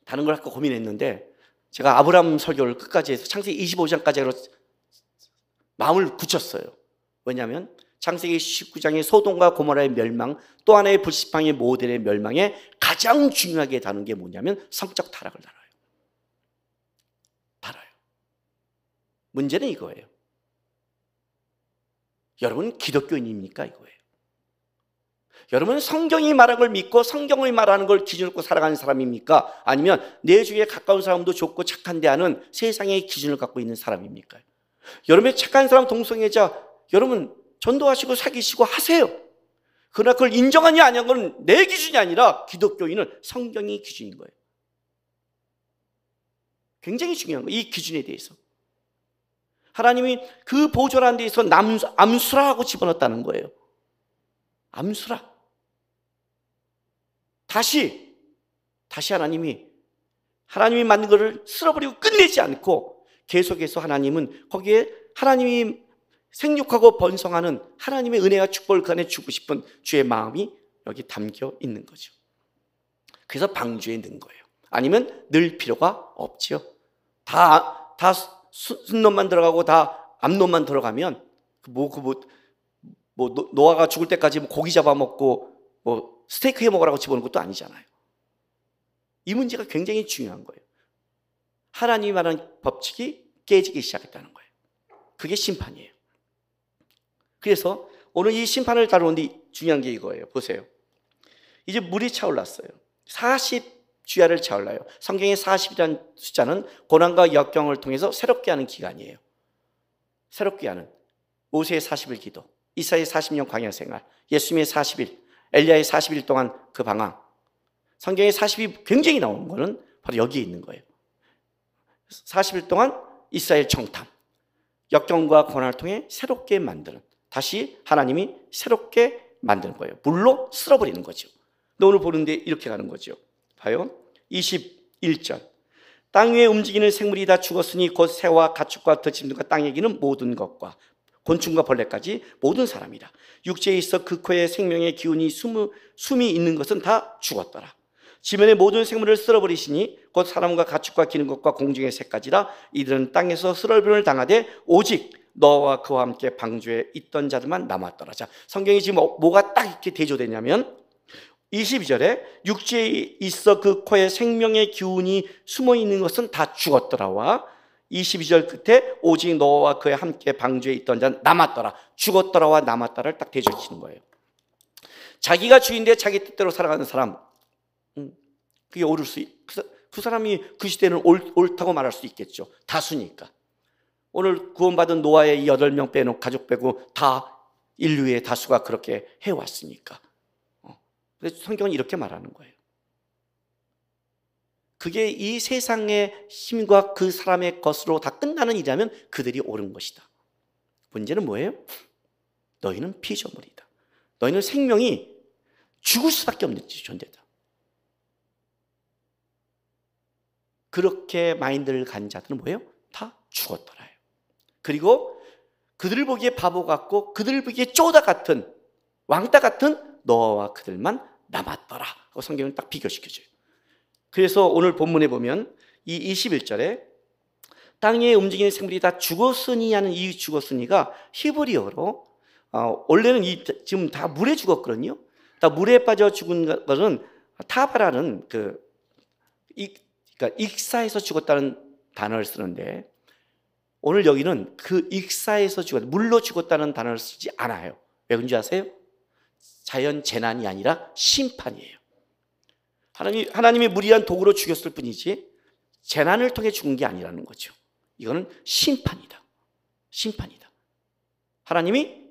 다른 걸 할까 고민했는데 제가 아브라함 설교를 끝까지 해서 창세기 25장까지 하기로 마음을 굳혔어요. 왜냐하면 창세기 19장의 소돔과 고모라의 멸망, 또 하나의 불시팡의 모델의 멸망에 가장 중요하게 다룬 게 뭐냐면 성적 타락을 다뤄요. 다뤄요. 문제는 이거예요. 여러분 기독교인입니까 이거예요. 여러분 성경이 말한 걸 믿고 성경이 말하는 걸 기준으로 살아가는 사람입니까? 아니면 내 주위에 가까운 사람도 좋고 착한데 하는 세상의 기준을 갖고 있는 사람입니까? 여러분의 착한 사람 동성애자 여러분 전도하시고 사귀시고 하세요. 그러나 그걸 인정하냐 아니냐 건 내 기준이 아니라 기독교인은 성경이 기준인 거예요. 굉장히 중요한 거예요. 이 기준에 대해서. 하나님이 그 보존한 데에서 남수, 암수라고 집어넣었다는 거예요. 암수라. 다시, 다시 하나님이, 하나님이 만든 것을 쓸어버리고 끝내지 않고 계속해서 하나님은 거기에 하나님이 생육하고 번성하는 하나님의 은혜와 축복을 그 안에 주고 싶은 주의 마음이 여기 담겨 있는 거죠. 그래서 방주에 넣은 거예요. 아니면 늘 필요가 없지요. 다, 다 순놈만 들어가고 다 암놈만 들어가면 그 뭐, 그 뭐, 뭐, 노아가 죽을 때까지 뭐 고기 잡아먹고 뭐 스테이크 해 먹으라고 집어넣은 것도 아니잖아요. 이 문제가 굉장히 중요한 거예요. 하나님이 말하는 법칙이 깨지기 시작했다는 거예요. 그게 심판이에요. 그래서 오늘 이 심판을 다루는데 중요한 게 이거예요. 보세요. 이제 물이 차올랐어요. 40 주야를 차올라요. 성경의 40이라는 숫자는 고난과 역경을 통해서 새롭게 하는 기간이에요. 새롭게 하는 모세의 40일 기도, 이사의 40년 광야 생활, 예수님의 40일, 엘리야의 40일 동안 그 방황. 성경에 40이 굉장히 나오는 거는 바로 여기에 있는 거예요. 40일 동안 이스라엘 청탐, 역경과 고난을 통해 새롭게 만드는 다시 하나님이 새롭게 만드는 거예요. 물로 쓸어버리는 거죠. 근데 오늘 보는데 이렇게 가는 거죠. 봐요. 21절. 땅 위에 움직이는 생물이 다 죽었으니 곧 새와 가축과 더짐승과 땅에 기는 모든 것과 곤충과 벌레까지 모든 사람이다. 육체에 있어 그 코에 생명의 기운이 숨, 숨이 있는 것은 다 죽었더라. 지면의 모든 생물을 쓸어버리시니 곧 사람과 가축과 기는 것과 공중의 새까지라 이들은 땅에서 쓸어버림을 당하되 오직 너와 그와 함께 방주에 있던 자들만 남았더라. 자, 성경이 지금 뭐가 딱 이렇게 대조되냐면 22절에 육지에 있어 그 코에 생명의 기운이 숨어 있는 것은 다 죽었더라와 22절 끝에 오직 너와 그에 함께 방주에 있던 자는 남았더라. 죽었더라와 남았더라를 딱 대조치는 거예요. 자기가 주인데 자기 뜻대로 살아가는 사람, 음, 그게 옳을 수, 그, 그 사람이 그 시대는 옳, 옳다고 말할 수 있겠죠. 다수니까. 오늘 구원받은 노아의 8명 빼놓고 가족 빼고 다 인류의 다수가 그렇게 해왔으니까. 어. 그래서 성경은 이렇게 말하는 거예요. 그게 이 세상의 힘과 그 사람의 것으로 다 끝나는 일이라면 그들이 옳은 것이다. 문제는 뭐예요? 너희는 피조물이다. 너희는 생명이 죽을 수밖에 없는 존재다. 그렇게 마인드를 간 자들은 뭐예요? 다 죽었더라요. 그리고 그들을 보기에 바보 같고 그들을 보기에 쪼다 같은 왕따 같은 너와 그들만 남았더라. 성경은 딱 비교시켜줘요. 그래서 오늘 본문에 보면 이 21절에 땅에 움직이는 생물이 다 죽었으니 하는 이 죽었으니가 히브리어로 어, 원래는 이, 지금 다 물에 죽었거든요. 다 물에 빠져 죽은 것은 타바라는 그 익, 그러니까 익사에서 죽었다는 단어를 쓰는데 오늘 여기는 그 익사에서 죽었 물로 죽었다는 단어를 쓰지 않아요. 왜 그런지 아세요? 자연 재난이 아니라 심판이에요. 하나님, 하나님이 무리한 도구로 죽였을 뿐이지 재난을 통해 죽은 게 아니라는 거죠. 이거는 심판이다. 심판이다. 하나님이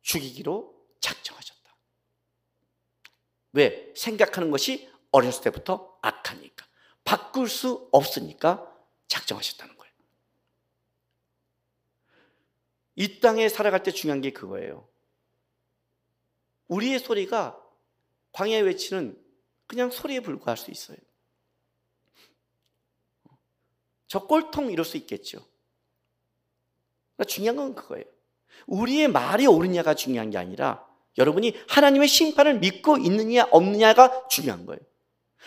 죽이기로 작정하셨다. 왜? 생각하는 것이 어렸을 때부터 악하니까. 바꿀 수 없으니까 작정하셨다는 거예요. 이 땅에 살아갈 때 중요한 게 그거예요. 우리의 소리가 광야에 외치는 그냥 소리에 불과할 수 있어요. 저 꼴통 이럴 수 있겠죠. 그러니까 중요한 건 그거예요. 우리의 말이 옳으냐가 중요한 게 아니라 여러분이 하나님의 심판을 믿고 있느냐 없느냐가 중요한 거예요.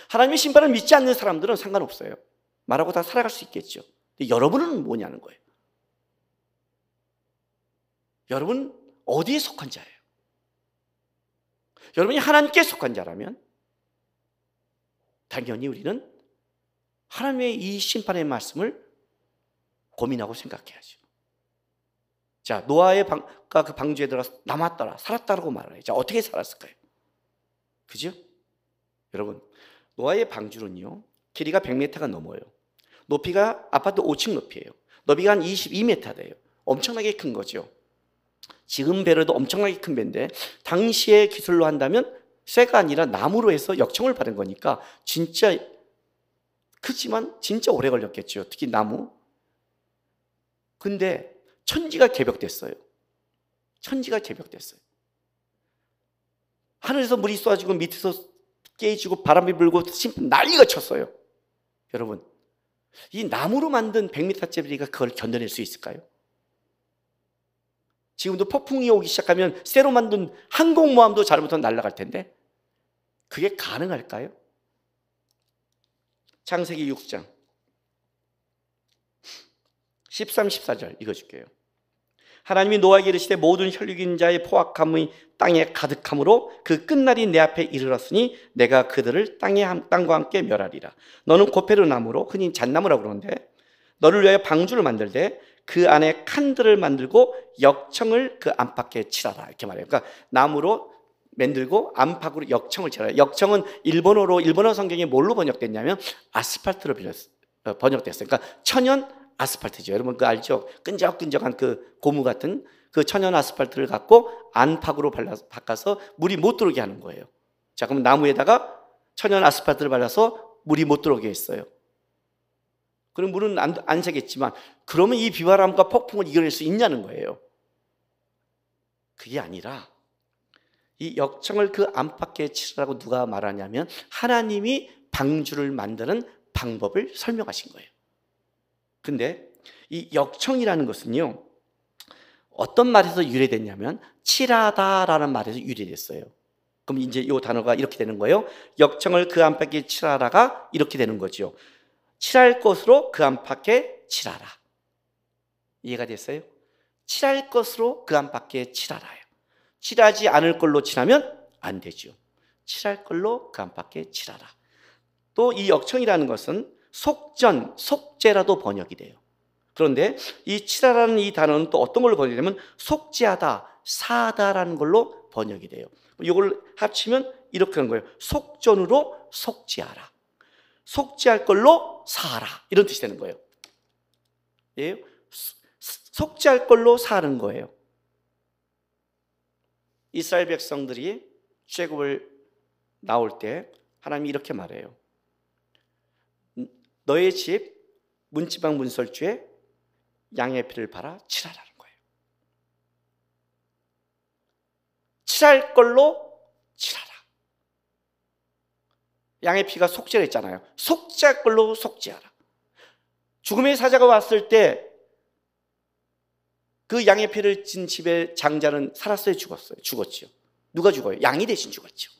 하나님의 심판을 믿지 않는 사람들은 상관없어요. 말하고 다 살아갈 수 있겠죠. 여러분은 뭐냐는 거예요. 여러분 어디에 속한 자예요? 여러분이 하나님께 속한 자라면 당연히 우리는 하나님의 이 심판의 말씀을 고민하고 생각해야죠. 자, 노아의 방과 그 방주에 들어서 남았더라, 살았다라고 말해요. 자, 어떻게 살았을까요? 그죠? 여러분, 노아의 방주는요, 길이가 100m가 넘어요. 높이가 아파트 5층 높이에요. 너비가 한 22m 돼요. 엄청나게 큰 거죠. 지금 배로도 엄청나게 큰 배인데 당시의 기술로 한다면 쇠가 아니라 나무로 해서 역청을 받은 거니까 진짜 크지만 진짜 오래 걸렸겠죠. 특히 나무. 근데 천지가 개벽됐어요. 천지가 개벽됐어요. 하늘에서 물이 쏟아지고 밑에서 깨지고 바람이 불고 난리가 쳤어요. 여러분, 이 나무로 만든 100m짜리가 그걸 견뎌낼 수 있을까요? 지금도 폭풍이 오기 시작하면 쇠로 만든 항공모함도 잘못하면 날아갈 텐데 그게 가능할까요? 창세기 6장 13, 14절 읽어줄게요. 하나님이 노아에게 이르시되 모든 혈육인 자의 포악함이 땅에 가득함으로 그 끝날이 내 앞에 이르렀으니 내가 그들을 땅에 땅과 함께 멸하리라. 너는 고페르 나무로 흔히 잣나무라고 그러는데 너를 위하여 방주를 만들되 그 안에 칸들을 만들고 역청을 그 안팎에 칠하라 이렇게 말해요. 그러니까 나무로 만들고 안팎으로 역청을 칠하라. 역청은 일본어로 일본어 성경에 뭘로 번역됐냐면 아스팔트로 어, 번역됐어요. 그러니까 천연 아스팔트죠. 여러분 그 알죠? 끈적끈적한 그 고무 같은 그 천연 아스팔트를 갖고 안팎으로 발라서 바꿔서 물이 못 들어오게 하는 거예요. 자, 그럼 나무에다가 천연 아스팔트를 발라서 물이 못 들어오게 했어요. 그럼 물은 안, 안 새겠지만 그러면 이 비바람과 폭풍을 이겨낼 수 있냐는 거예요. 그게 아니라 이 역청을 그 안팎에 치라고 누가 말하냐면 하나님이 방주를 만드는 방법을 설명하신 거예요. 근데 이 역청이라는 것은요, 어떤 말에서 유래됐냐면, 칠하다라는 말에서 유래됐어요. 그럼 이제 이 단어가 이렇게 되는 거예요. 역청을 그 안팎에 칠하라가 이렇게 되는 거죠. 칠할 것으로 그 안팎에 칠하라. 이해가 됐어요? 칠할 것으로 그 안팎에 칠하라요. 칠하지 않을 걸로 칠하면 안 되죠. 칠할 걸로 그 안팎에 칠하라. 또 이 역청이라는 것은 속전, 속죄라도 번역이 돼요. 그런데 이 칠하라는 이 단어는 또 어떤 걸로 번역이 되면 속죄하다, 사다라는 걸로 번역이 돼요. 이걸 합치면 이렇게 하는 거예요. 속전으로 속죄하라. 속죄할 걸로 사라. 이런 뜻이 되는 거예요. 예? 속죄할 걸로 사는 거예요. 이스라엘 백성들이 출애굽을 나올 때 하나님이 이렇게 말해요. 너의 집 문지방 문설주에 양의 피를 팔아 칠하라는 거예요. 칠할 걸로 칠하라. 양의 피가 속죄를 했잖아요. 속죄할 걸로 속죄하라. 죽음의 사자가 왔을 때 그 양의 피를 진 집의 장자는 살았어요, 죽었어요? 죽었죠. 누가 죽어요? 양이 대신 죽었죠.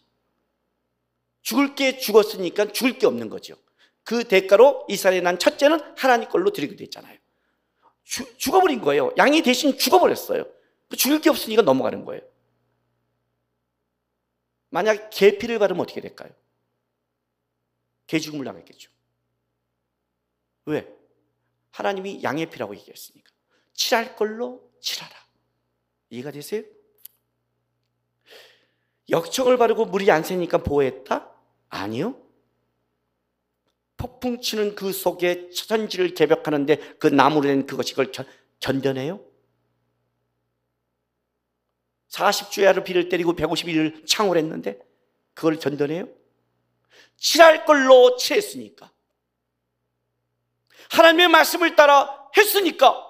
죽을 게 죽었으니까 죽을 게 없는 거죠. 그 대가로 이스라엘에 난 첫째는 하나님 걸로 드리게 됐잖아요. 주, 죽어버린 거예요. 양이 대신 죽어버렸어요. 그 죽일 게 없으니까 넘어가는 거예요. 만약 개피를 바르면 어떻게 될까요? 개죽음을 당했겠죠. 왜? 하나님이 양의 피라고 얘기했으니까. 칠할 걸로 칠하라. 이해가 되세요? 역청을 바르고 물이 안 새니까 보호했다? 아니요. 폭풍 치는 그 속에 천지를 개벽하는데 그 나무로 된 그것이 그걸 견뎌내요? 40주야를 비를 때리고 150일을 창월했는데 그걸 견뎌내요? 칠할 걸로 칠했으니까. 하나님의 말씀을 따라 했으니까.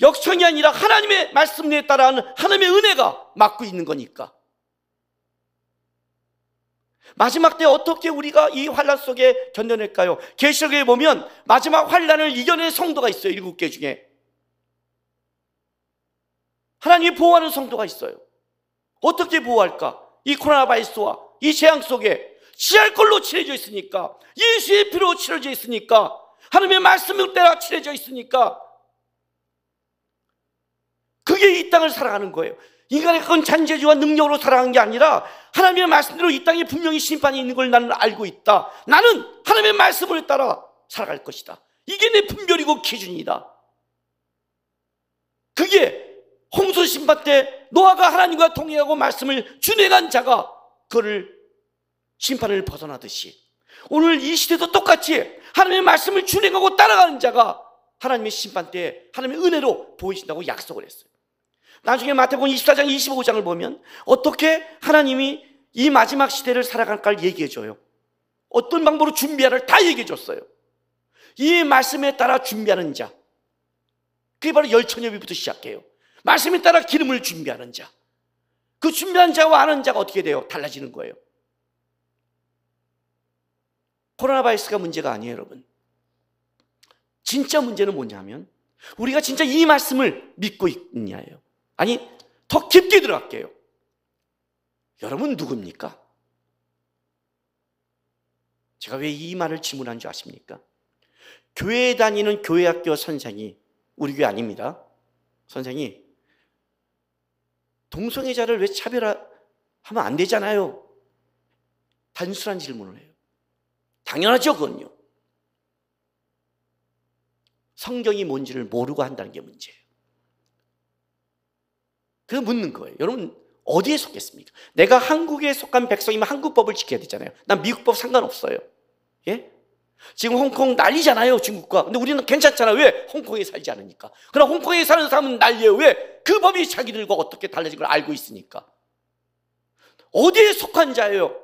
역청이 아니라 하나님의 말씀에 따라 하나님의 은혜가 막고 있는 거니까. 마지막 때 어떻게 우리가 이 환란 속에 견뎌낼까요? 계시록에 보면 마지막 환란을 이겨낸 성도가 있어요. 일곱 개 중에. 하나님이 보호하는 성도가 있어요. 어떻게 보호할까? 이 코로나 바이러스와 이 재앙 속에 지할 걸로 칠해져 있으니까 예수의 피로 칠해져 있으니까 하나님의 말씀을 따라 칠해져 있으니까 그게 이 땅을 살아가는 거예요. 인간의 그건 잔재주와 능력으로 살아가는 게 아니라 하나님의 말씀대로 이 땅에 분명히 심판이 있는 걸 나는 알고 있다. 나는 하나님의 말씀을 따라 살아갈 것이다. 이게 내 분별이고 기준이다. 그게 홍수 심판 때 노아가 하나님과 동의하고 말씀을 준행한 자가 그를 심판을 벗어나듯이 오늘 이 시대도 똑같이 하나님의 말씀을 준행하고 따라가는 자가 하나님의 심판 때 하나님의 은혜로 보이신다고 약속을 했어요. 나중에 마태복음 24장 25장을 보면 어떻게 하나님이 이 마지막 시대를 살아갈까를 얘기해 줘요. 어떤 방법으로 준비하를 다 얘기해 줬어요. 이 말씀에 따라 준비하는 자. 그게 바로 열처녀비부터 시작해요. 말씀에 따라 기름을 준비하는 자. 그 준비한 자와 아는 자가 어떻게 돼요? 달라지는 거예요. 코로나 바이러스가 문제가 아니에요, 여러분. 진짜 문제는 뭐냐면 우리가 진짜 이 말씀을 믿고 있냐예요. 아니, 더 깊게 들어갈게요. 여러분 누굽니까? 제가 왜 이 말을 질문한 줄 아십니까? 교회 다니는 교회학교 선생이 우리 교회 아닙니다. 선생이 동성애자를 왜 차별하면 안 되잖아요. 단순한 질문을 해요. 당연하죠, 그건요. 성경이 뭔지를 모르고 한다는 게 문제예요. 그 묻는 거예요. 여러분 어디에 속겠습니까? 내가 한국에 속한 백성이면 한국 법을 지켜야 되잖아요. 난 미국 법 상관없어요. 예? 지금 홍콩 난리잖아요, 중국과. 근데 우리는 괜찮잖아요. 왜? 홍콩에 살지 않으니까. 그럼 홍콩에 사는 사람은 난리예요. 왜? 그 법이 자기들과 어떻게 달라진 걸 알고 있으니까. 어디에 속한 자예요?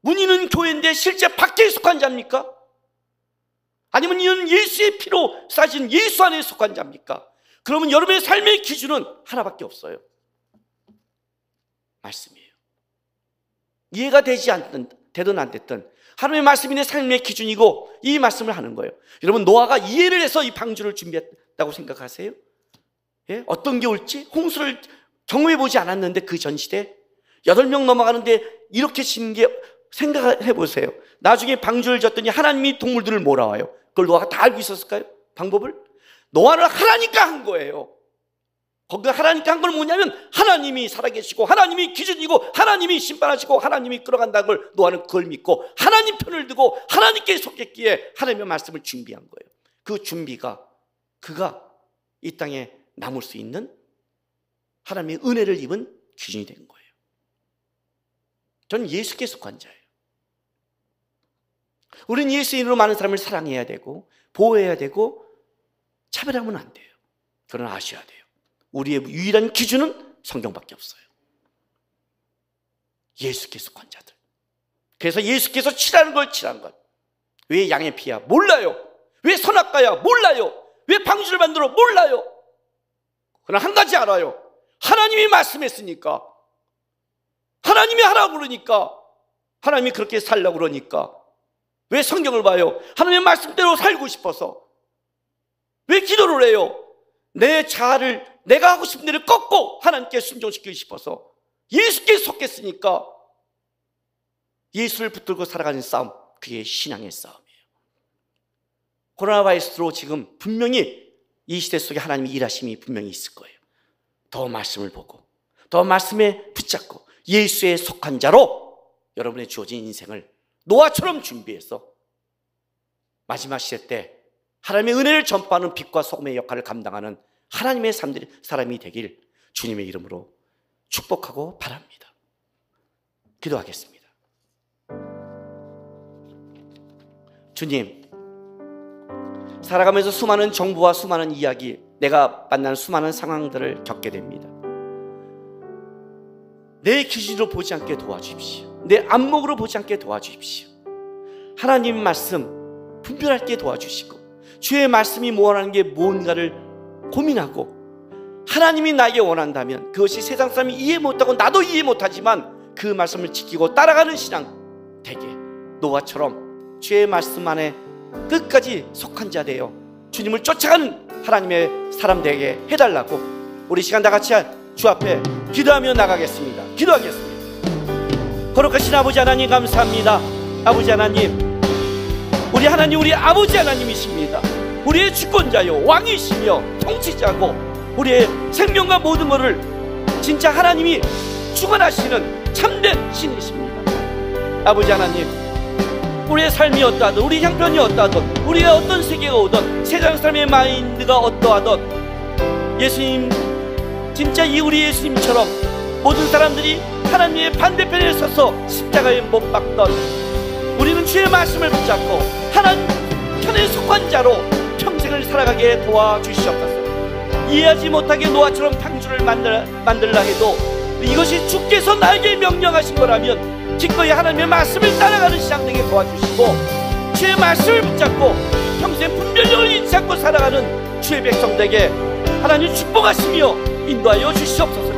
문의는 교회인데 실제 밖에 속한 자입니까? 아니면 이는 예수의 피로 싸진 예수 안에 속한 자입니까? 그러면 여러분의 삶의 기준은 하나밖에 없어요. 말씀이에요. 이해가 되지 않든 되든 안 됐든 하나님의 말씀이 내 삶의 기준이고 이 말씀을 하는 거예요. 여러분 노아가 이해를 해서 이 방주를 준비했다고 생각하세요? 예? 어떤 게 올지 홍수를 경험해 보지 않았는데 그 전 시대 여덟 명 넘어가는데 이렇게 짓는 게 생각해 보세요. 나중에 방주를 졌더니 하나님이 동물들을 몰아와요. 그걸 노아가 다 알고 있었을까요? 방법을? 노아를 하라니까 한 거예요. 거기가 하나니까 한건 뭐냐면 하나님이 살아계시고 하나님이 기준이고 하나님이 심판하시고 하나님이 끌어간다는 걸 노아는 그걸 믿고 하나님 편을 두고 하나님께 속했기에 하나님의 말씀을 준비한 거예요. 그 준비가 그가 이 땅에 남을 수 있는 하나님의 은혜를 입은 기준이 된 거예요. 저는 예수께 속한 자예요. 우리는 예수인으로 많은 사람을 사랑해야 되고 보호해야 되고 차별하면 안 돼요. 그러나 아셔야 돼요. 우리의 유일한 기준은 성경밖에 없어요. 예수께 속한 자들. 그래서 예수께서 치라는 걸 치라는 것. 왜 양의 피야? 몰라요. 왜 선악과야? 몰라요. 왜 방주를 만들어? 몰라요. 그러나 한 가지 알아요. 하나님이 말씀했으니까. 하나님이 하라고 그러니까. 하나님이 그렇게 살라고 그러니까. 왜 성경을 봐요? 하나님의 말씀대로 살고 싶어서. 왜 기도를 해요? 내 자아를 내가 하고 싶은 일을 꺾고 하나님께 순종시키고 싶어서 예수께 속겠으니까 예수를 붙들고 살아가는 싸움 그게 신앙의 싸움이에요. 코로나 바이러스로 지금 분명히 이 시대 속에 하나님의 일하심이 분명히 있을 거예요. 더 말씀을 보고 더 말씀에 붙잡고 예수에 속한 자로 여러분의 주어진 인생을 노아처럼 준비해서 마지막 시대 때 하나님의 은혜를 전파하는 빛과 소금의 역할을 감당하는 하나님의 사람이 되길 주님의 이름으로 축복하고 바랍니다. 기도하겠습니다. 주님, 살아가면서 수많은 정보와 수많은 이야기, 내가 만난 수많은 상황들을 겪게 됩니다. 내 기준으로 보지 않게 도와주십시오. 내 안목으로 보지 않게 도와주십시오. 하나님 말씀 분별할게 도와주시고 주의 말씀이 뭐라는 게 뭔가를 고민하고 하나님이 나에게 원한다면 그것이 세상 사람이 이해 못하고 나도 이해 못하지만 그 말씀을 지키고 따라가는 신앙 되게 노아처럼 주의 말씀 안에 끝까지 속한 자 되어 주님을 쫓아가는 하나님의 사람 되게 해달라고 우리 시간 다 같이 주 앞에 기도하며 나가겠습니다. 기도하겠습니다. 거룩하신 아버지 하나님 감사합니다. 아버지 하나님, 우리 하나님 우리 아버지 하나님이십니다. 우리의 주권자요 왕이시며 통치자고 우리의 생명과 모든 것을 진짜 하나님이 주관하시는 참된 신이십니다. 아버지 하나님, 우리의 삶이 어떠하든 우리 형편이 어떠하든 우리의 어떤 세계가 오든 세상 사람의 마인드가 어떠하든 예수님 진짜 이 우리 예수님처럼 모든 사람들이 하나님의 반대편에 서서 십자가에 못 박던 주의 말씀을 붙잡고 하나님 편에 속한 자로 평생을 살아가게 도와주시옵소서. 이해하지 못하게 노아처럼 탕주를 만들, 만들라 해도 이것이 주께서 나에게 명령하신 거라면 기꺼이 하나님의 말씀을 따라가는 시장 되게 도와주시고 주의 말씀을 붙잡고 평생 분별력을 잃지 않고 살아가는 주의 백성들에게 하나님 축복하시며 인도하여 주시옵소서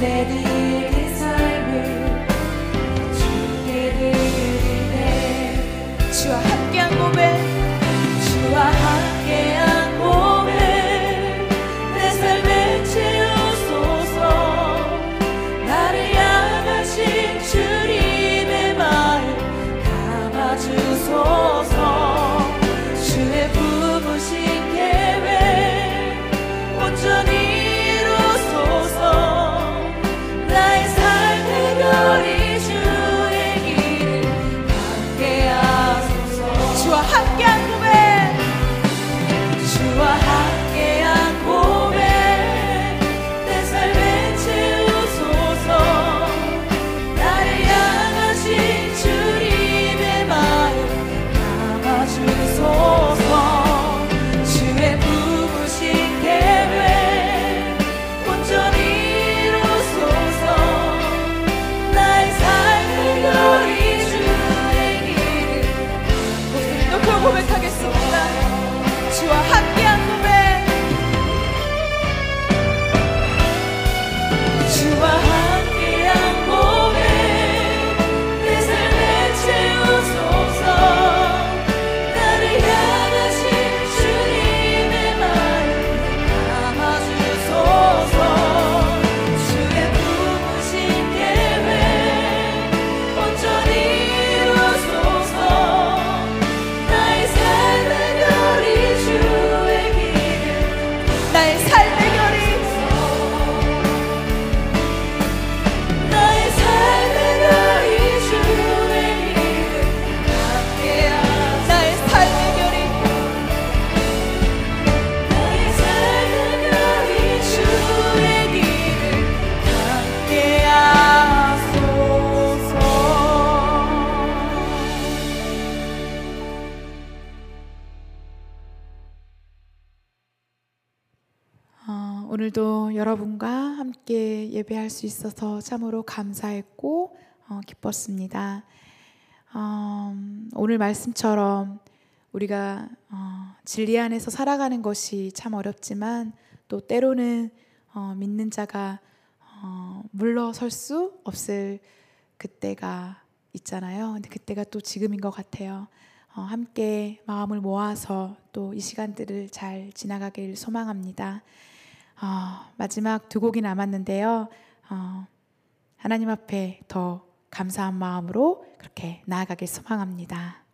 baby 예배할 수 있어서 참으로 감사했고 어, 기뻤습니다. 어, 오늘 말씀처럼 우리가 어, 진리 안에서 살아가는 것이 참 어렵지만 또 때로는 어, 믿는 자가 어, 물러설 수 없을 그때가 있잖아요. 근데 그때가 또 지금인 것 같아요. 어, 함께 마음을 모아서 또 이 시간들을 잘 지나가길 소망합니다. 어, 마지막 두 곡이 남았는데요. 어, 하나님 앞에 더 감사한 마음으로 그렇게 나아가길 소망합니다.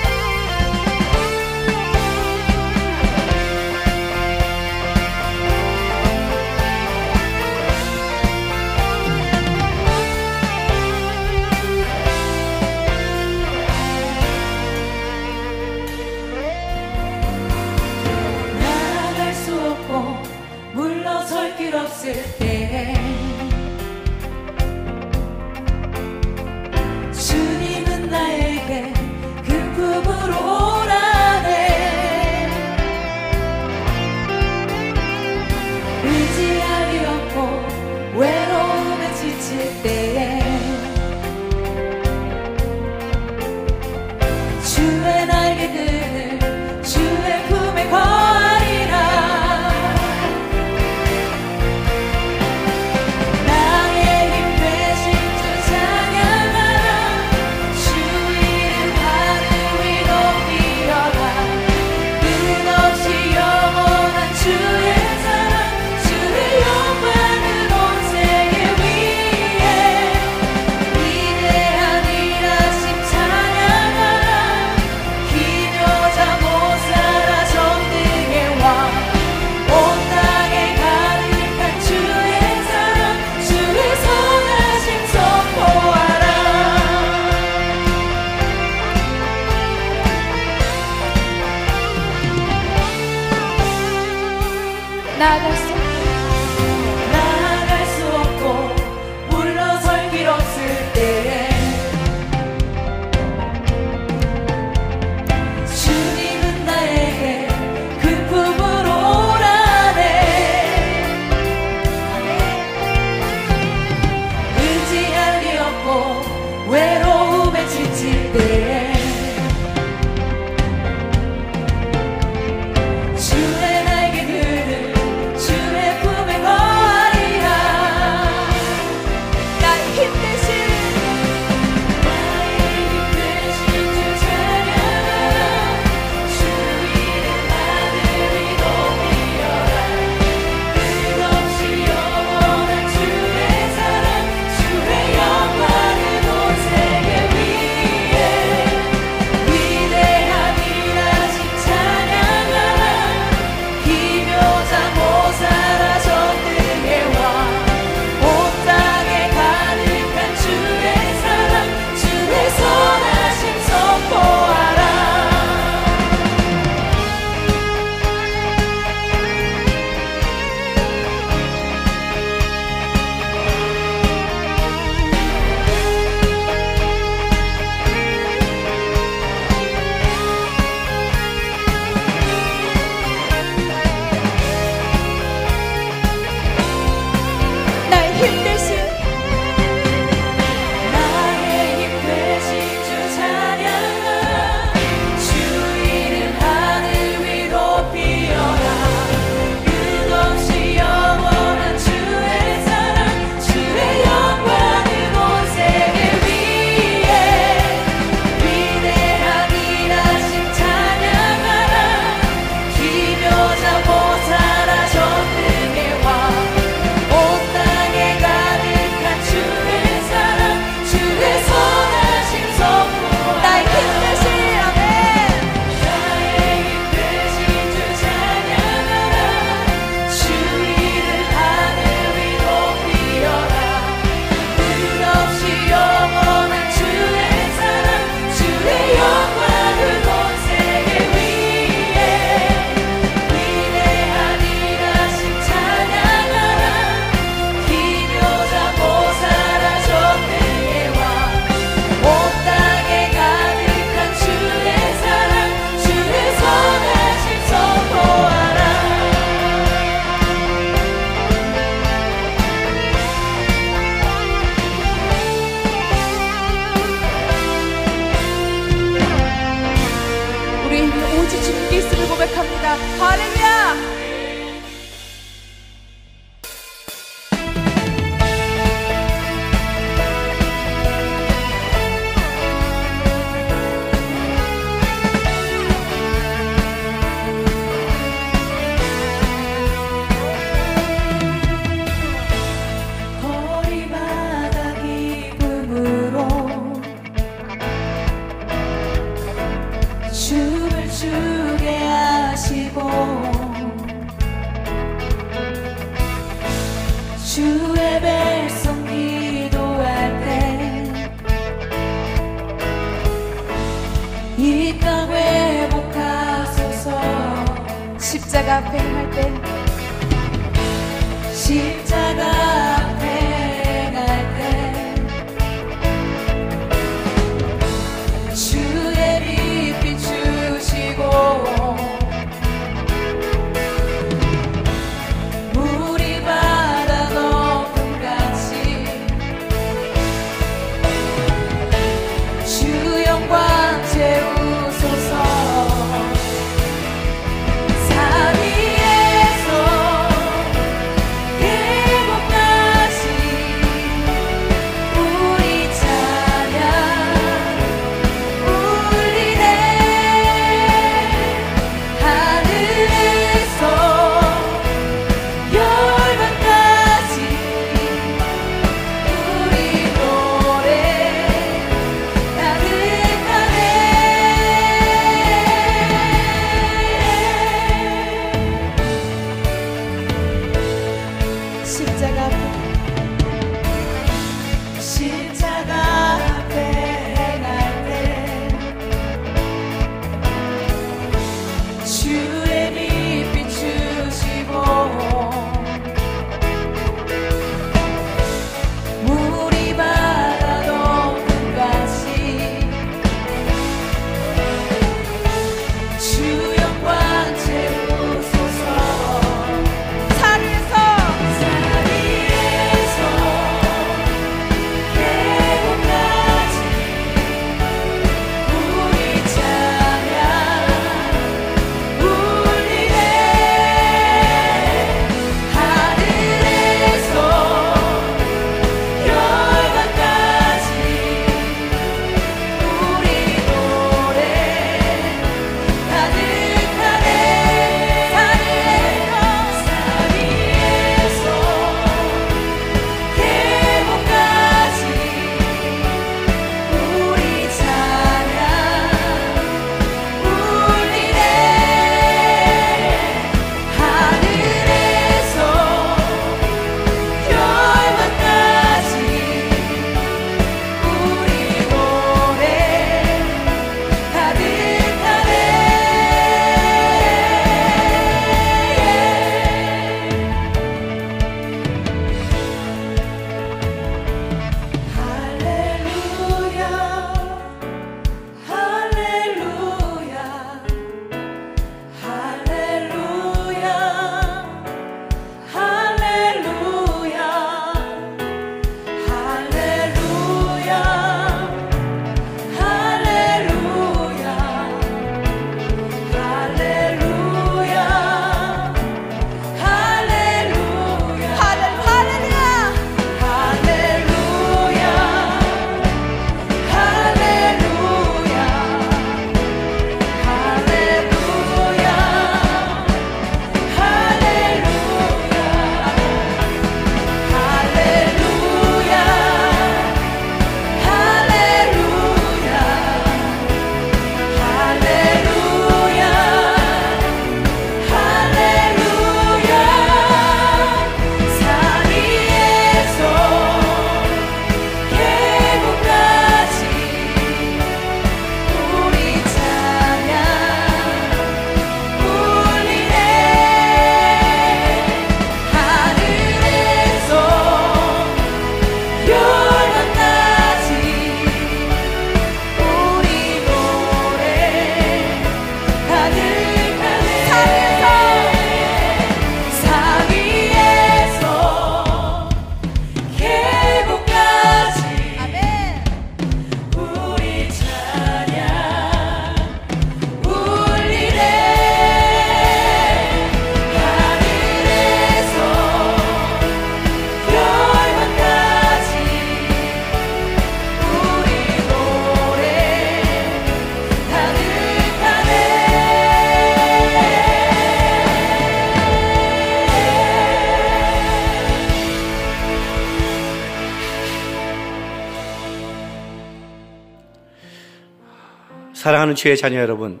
사랑하는 주의 자녀 여러분,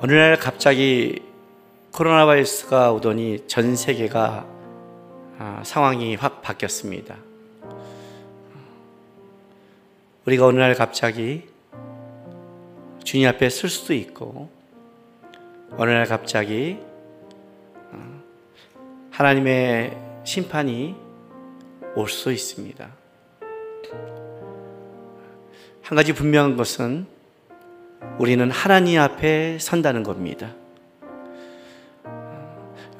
어느 날 갑자기 코로나 바이러스가 오더니 전 세계가 아, 상황이 확 바뀌었습니다. 우리가 어느 날 갑자기 주님 앞에 설 수도 있고, 어느 날 갑자기 아, 하나님의 심판이 올 수 있습니다. 한 가지 분명한 것은 우리는 하나님 앞에 선다는 겁니다.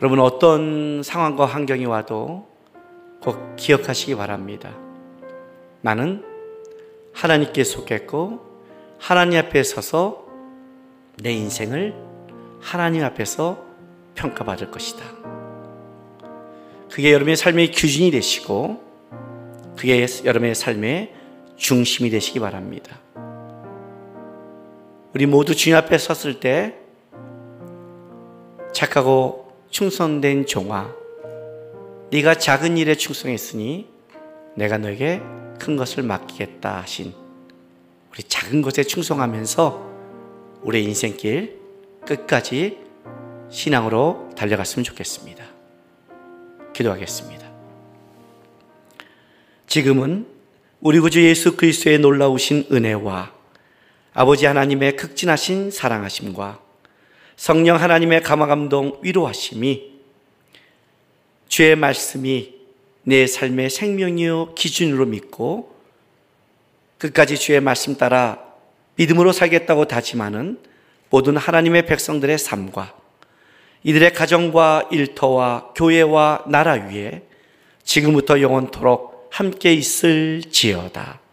여러분 어떤 상황과 환경이 와도 꼭 기억하시기 바랍니다. 나는 하나님께 속했고 하나님 앞에 서서 내 인생을 하나님 앞에서 평가받을 것이다. 그게 여러분의 삶의 기준이 되시고 그게 여러분의 삶의 중심이 되시기 바랍니다. 우리 모두 주님 앞에 섰을 때 착하고 충성된 종아 네가 작은 일에 충성했으니 내가 너에게 큰 것을 맡기겠다 하신 우리 작은 것에 충성하면서 우리의 인생길 끝까지 신앙으로 달려갔으면 좋겠습니다. 기도하겠습니다. 지금은 우리 구주 예수 그리스도의 놀라우신 은혜와 아버지 하나님의 극진하신 사랑하심과 성령 하나님의 감화감동 위로하심이 주의 말씀이 내 삶의 생명이요 기준으로 믿고 끝까지 주의 말씀 따라 믿음으로 살겠다고 다짐하는 모든 하나님의 백성들의 삶과 이들의 가정과 일터와 교회와 나라 위에 지금부터 영원토록 함께 있을지어다.